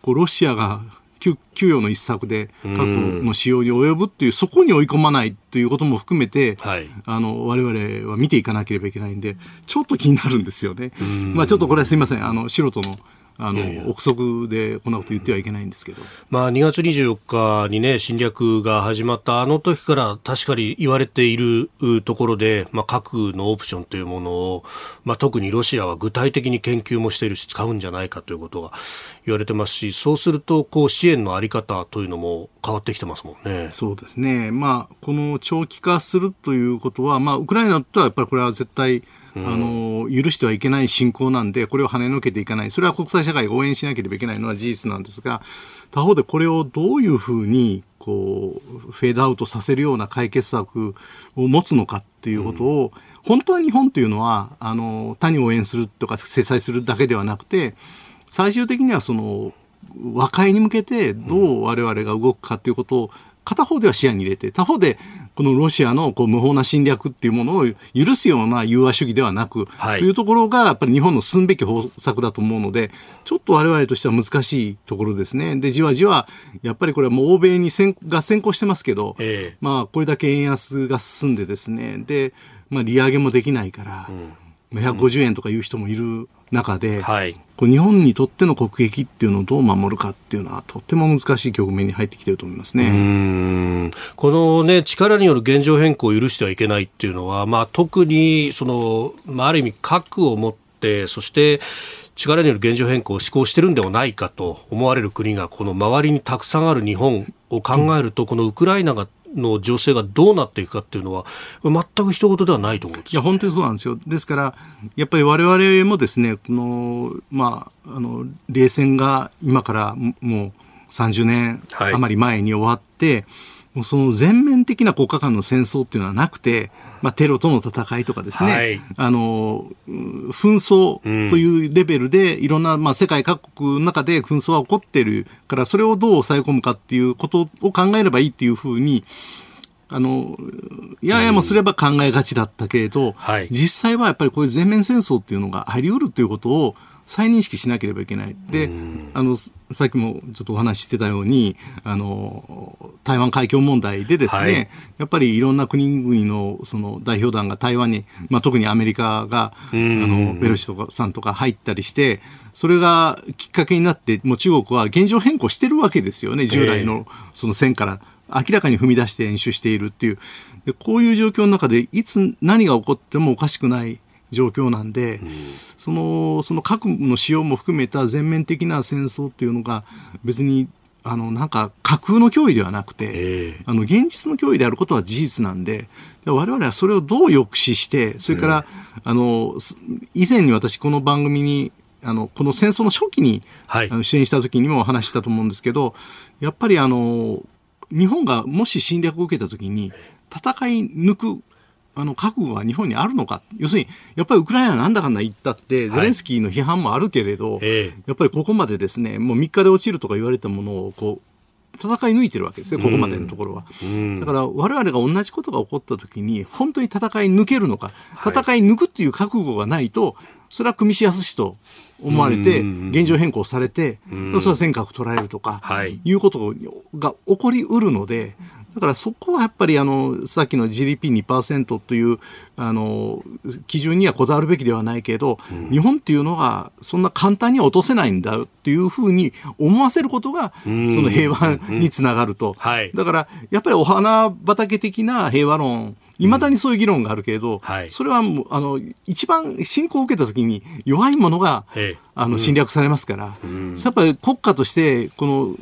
こうロシアが給与の一策で核の使用に及ぶっていう、そこに追い込まないということも含めて、はい、あの我々は見ていかなければいけないんで、ちょっと気になるんですよね。まあ、ちょっとこれはすみません、あの素人のあの憶測でこんなこと言ってはいけないんですけど、まあ、2月24日に、ね、侵略が始まったあの時から確かに言われているところで、まあ、核のオプションというものを、まあ、特にロシアは具体的に研究もしているし使うんじゃないかということが言われてますしそうするとこう支援の在り方というのも変わってきてますもんね。そうですね、まあ、この長期化するということは、まあ、ウクライナとはやっぱりこれは絶対あの許してはいけない侵攻なんでこれを跳ねのけていかない。それは国際社会が応援しなければいけないのは事実なんですが他方でこれをどういうふうにこうフェードアウトさせるような解決策を持つのかっていうことを、本当は日本というのはあの他に応援するとか制裁するだけではなくて最終的にはその和解に向けてどう我々が動くかということを片方では視野に入れて他方でこのロシアのこう無法な侵略っていうものを許すような融和主義ではなく、はい、というところがやっぱり日本の進むべき方策だと思うのでちょっと我々としては難しいところですね。でじわじわやっぱりこれはもう欧米に先が先行してますけど、えー、まあこれだけ円安が進んでですねで、まあ、利上げもできないから。うん150円とかいう人もいる中で、はい、こう日本にとっての国益っていうのをどう守るかっていうのはとても難しい局面に入ってきてると思いますね。この、ね、力による現状変更を許してはいけないっていうのは、まあ、特にその、まあ、ある意味核を持ってそして力による現状変更を施行してるんではないかと思われる国がこの周りにたくさんある日本を考えると、このウクライナがの情勢がどうなっていくかっていうのは、全く一言ではないと思うんですいや、本当にそうなんですよ。ですから、やっぱり我々もですね、この、まあ、あの、冷戦が今からもう30年余り前に終わって、はいもうその全面的な国家間の戦争っていうのはなくて、まあ、テロとの戦いとかですね、はい、あの紛争というレベルで、いろんな、まあ、世界各国の中で紛争は起こっているからそれをどう抑え込むかっていうことを考えればいいっていうふうにあのややもすれば考えがちだったけれど、はい、実際はやっぱりこういう全面戦争っていうのがあり得るということを再認識しなければいけない。で、あの、さっきもちょっとお話ししてたように、あの、台湾海峡問題でですね、はい、やっぱりいろんな国々のその代表団が台湾に、まあ、特にアメリカが、あの、ベロシとかさんとか入ったりして、それがきっかけになって、もう中国は現状変更してるわけですよね、従来のその線から明らかに踏み出して演習しているっていう。でこういう状況の中で、いつ何が起こってもおかしくない。状況なんで、うん、そのその核の使用も含めた全面的な戦争っていうのが別にあのなんか架空の脅威ではなくて、えー、あの現実の脅威であることは事実なんで我々はそれをどう抑止してそれから、えー、あの以前に私この番組にあのこの戦争の初期に、はい、あの支援した時にもお話したと思うんですけどやっぱりあの日本がもし侵略を受けた時に戦い抜くあの覚悟が日本にあるのか、要するに、やっぱりウクライナなんだかんだ言ったって、ゼレンスキーの批判もあるけれど、はい、やっぱりここまでですね、もう3日で落ちるとか言われたものをこう戦い抜いてるわけですね、ここまでのところは。だから、我々が同じことが起こったときに、本当に戦い抜けるのか、戦い抜くっていう覚悟がないと、それは組みしやすしと思われて、現状変更されて、それは尖閣取られるとか、いうことが起こりうるので、だからそこはやっぱりあのさっきの GDP2% というあの基準にはこだわるべきではないけど、うん、日本っていうのはそんな簡単には落とせないんだっていうふうに思わせることが、その平和につながると、はい、だからやっぱりお花畑的な平和論いまだにそういう議論があるけれど、うん。はい、それはもうあの一番侵攻を受けた時に弱いものがあの侵略されますから、うん、やっぱり国家としてこの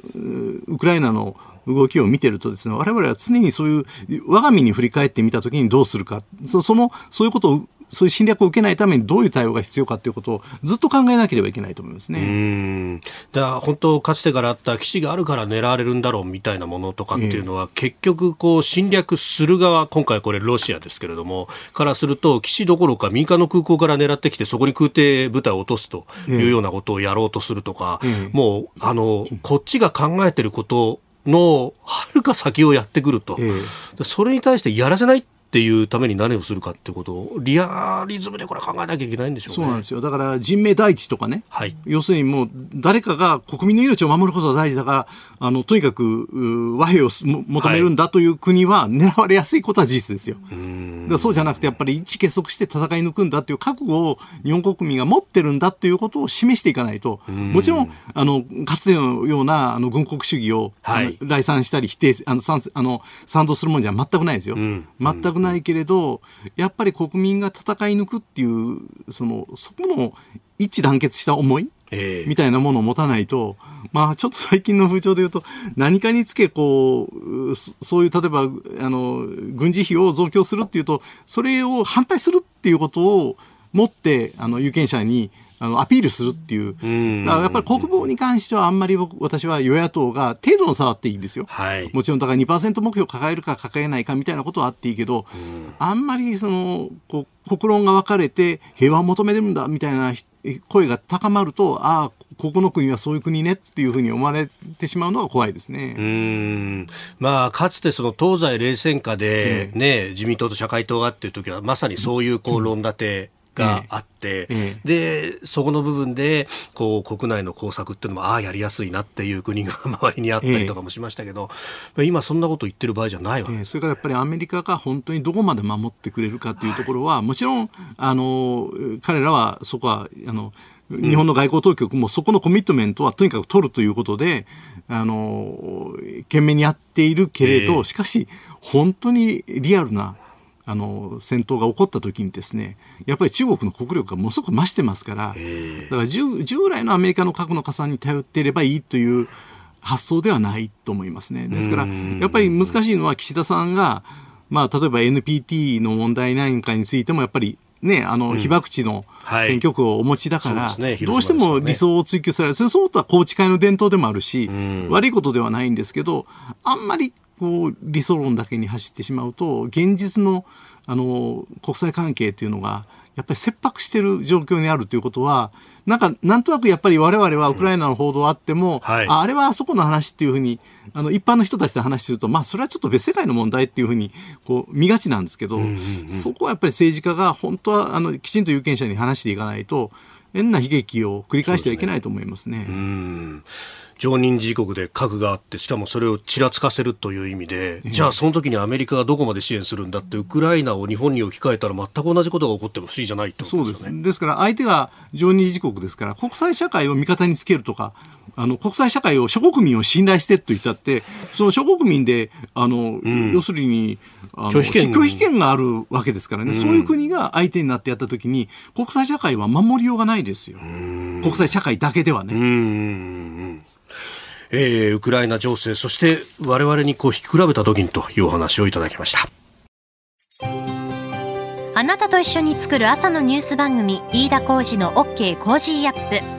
ウクライナの動きを見てるとですね、我々は常にそういう我が身に振り返ってみたときにどうするか、そその、そういうことをそういう侵略を受けないためにどういう対応が必要かということをずっと考えなければいけないと思いますね。うん。だから本当かつてからあった基地があるから狙われるんだろうみたいなものとかっていうのは、えー、結局こう侵略する側今回これロシアですけれどもからすると基地どころか民間の空港から狙ってきてそこに空挺部隊を落とすというようなことをやろうとするとか、えー、もうあのこっちが考えてることのはるか先をやってくると、えー、それに対してやらせないっていうために何をするかってことをリアリズムでこれ考えなきゃいけないんでしょう、ね、そうなんですよ。だから人命第一とかね、はい、要するにもう誰かが国民の命を守ることが大事だからあのとにかく和平を求めるんだという国は狙われやすいことは事実ですよ。はい、そうじゃなくてやっぱり一致結束して戦い抜くんだという覚悟を日本国民が持ってるんだということを示していかないともちろんあのかつてのようなあの軍国主義を、はい、来賛したり否定あの賛あの賛同するもんじゃ全くないですよ。全くないけれどやっぱり国民が戦い抜くっていうそのそこの一致団結した思い、えー、みたいなものを持たないと、まあちょっと最近の風潮で言うと、何かにつけこう、そういう例えば、あの、軍事費を増強するっていうと、それを反対するっていうことを持って、あの、有権者にあのアピールするっていう、だからやっぱり国防に関してはあんまり僕私は与野党が程度の差はあっていいんですよ、はい、もちろんだから2%目標を抱えるか抱えないかみたいなことはあっていいけど、あんまりそのこう国論が分かれて平和を求めるんだみたいな声が高まると、ああ、ここの国はそういう国ねっていうふうに思われてしまうのが怖いですね。うん。まあ、かつてその東西冷戦下でね、自民党と社会党がっていう時はまさにそういうこう論立て、があって、ええ、でそこの部分でこう国内の工作っていうのもああやりやすいなっていう国が *laughs* 周りにあったりとかもしましたけど、え、今そんなこと言ってる場合じゃないわけ、それからやっぱりアメリカが本当にどこまで守ってくれるかというところは、はい、もちろんあの彼らはそこはあの日本の外交当局もそこのコミットメントはとにかく取るということで、あの、懸命にやっているけれど、しかし、本当にリアルなあの戦闘が起こった時にですねやっぱり中国の国力がものすごく増してますからだから従来のアメリカの核の加算に頼っていればいいという発想ではないと思いますね。ですからやっぱり難しいのは岸田さんが、まあ、例えば NPT の問題なんかについてもやっぱりね、あの、被爆地の選挙区をお持ちだから、どうしても理想を追求される。それそうとは宏池会の伝統でもあるし、悪いことではないんですけど、あんまりこう理想論だけに走ってしまうと現実のあの国際関係というのがやっぱり切迫している状況にあるということはなんかなんとなくやっぱり我々はウクライナの報道あっても、うんはい、ああれはあそこの話っていうふうにあの一般の人たちで話するとまあそれはちょっと別世界の問題っていうふうにこう見がちなんですけど、うんうんうん、そこはやっぱり政治家が本当はあのきちんと有権者に話していかないと変な悲劇を繰り返してはいけないと思いますね。常任理事国で核があってしかもそれをちらつかせるという意味で、じゃあその時にアメリカがどこまで支援するんだってウクライナを日本に置き換えたら全く同じことが起こっても不思議じゃないってことですね。ですから相手が常任理事国ですから国際社会を味方につけるとかあの国際社会を諸国民を信頼してと言ったってその諸国民であの、うん、要するに拒否権拒否権があるわけですからね、うん、そういう国が相手になってやった時に国際社会は守りようがないですよ、国際社会だけではね。えー、ウクライナ情勢そして我々にこう引き比べた時にというお話をいただきました。あなたと一緒に作る朝のニュース番組飯田浩二の OK コージーアップ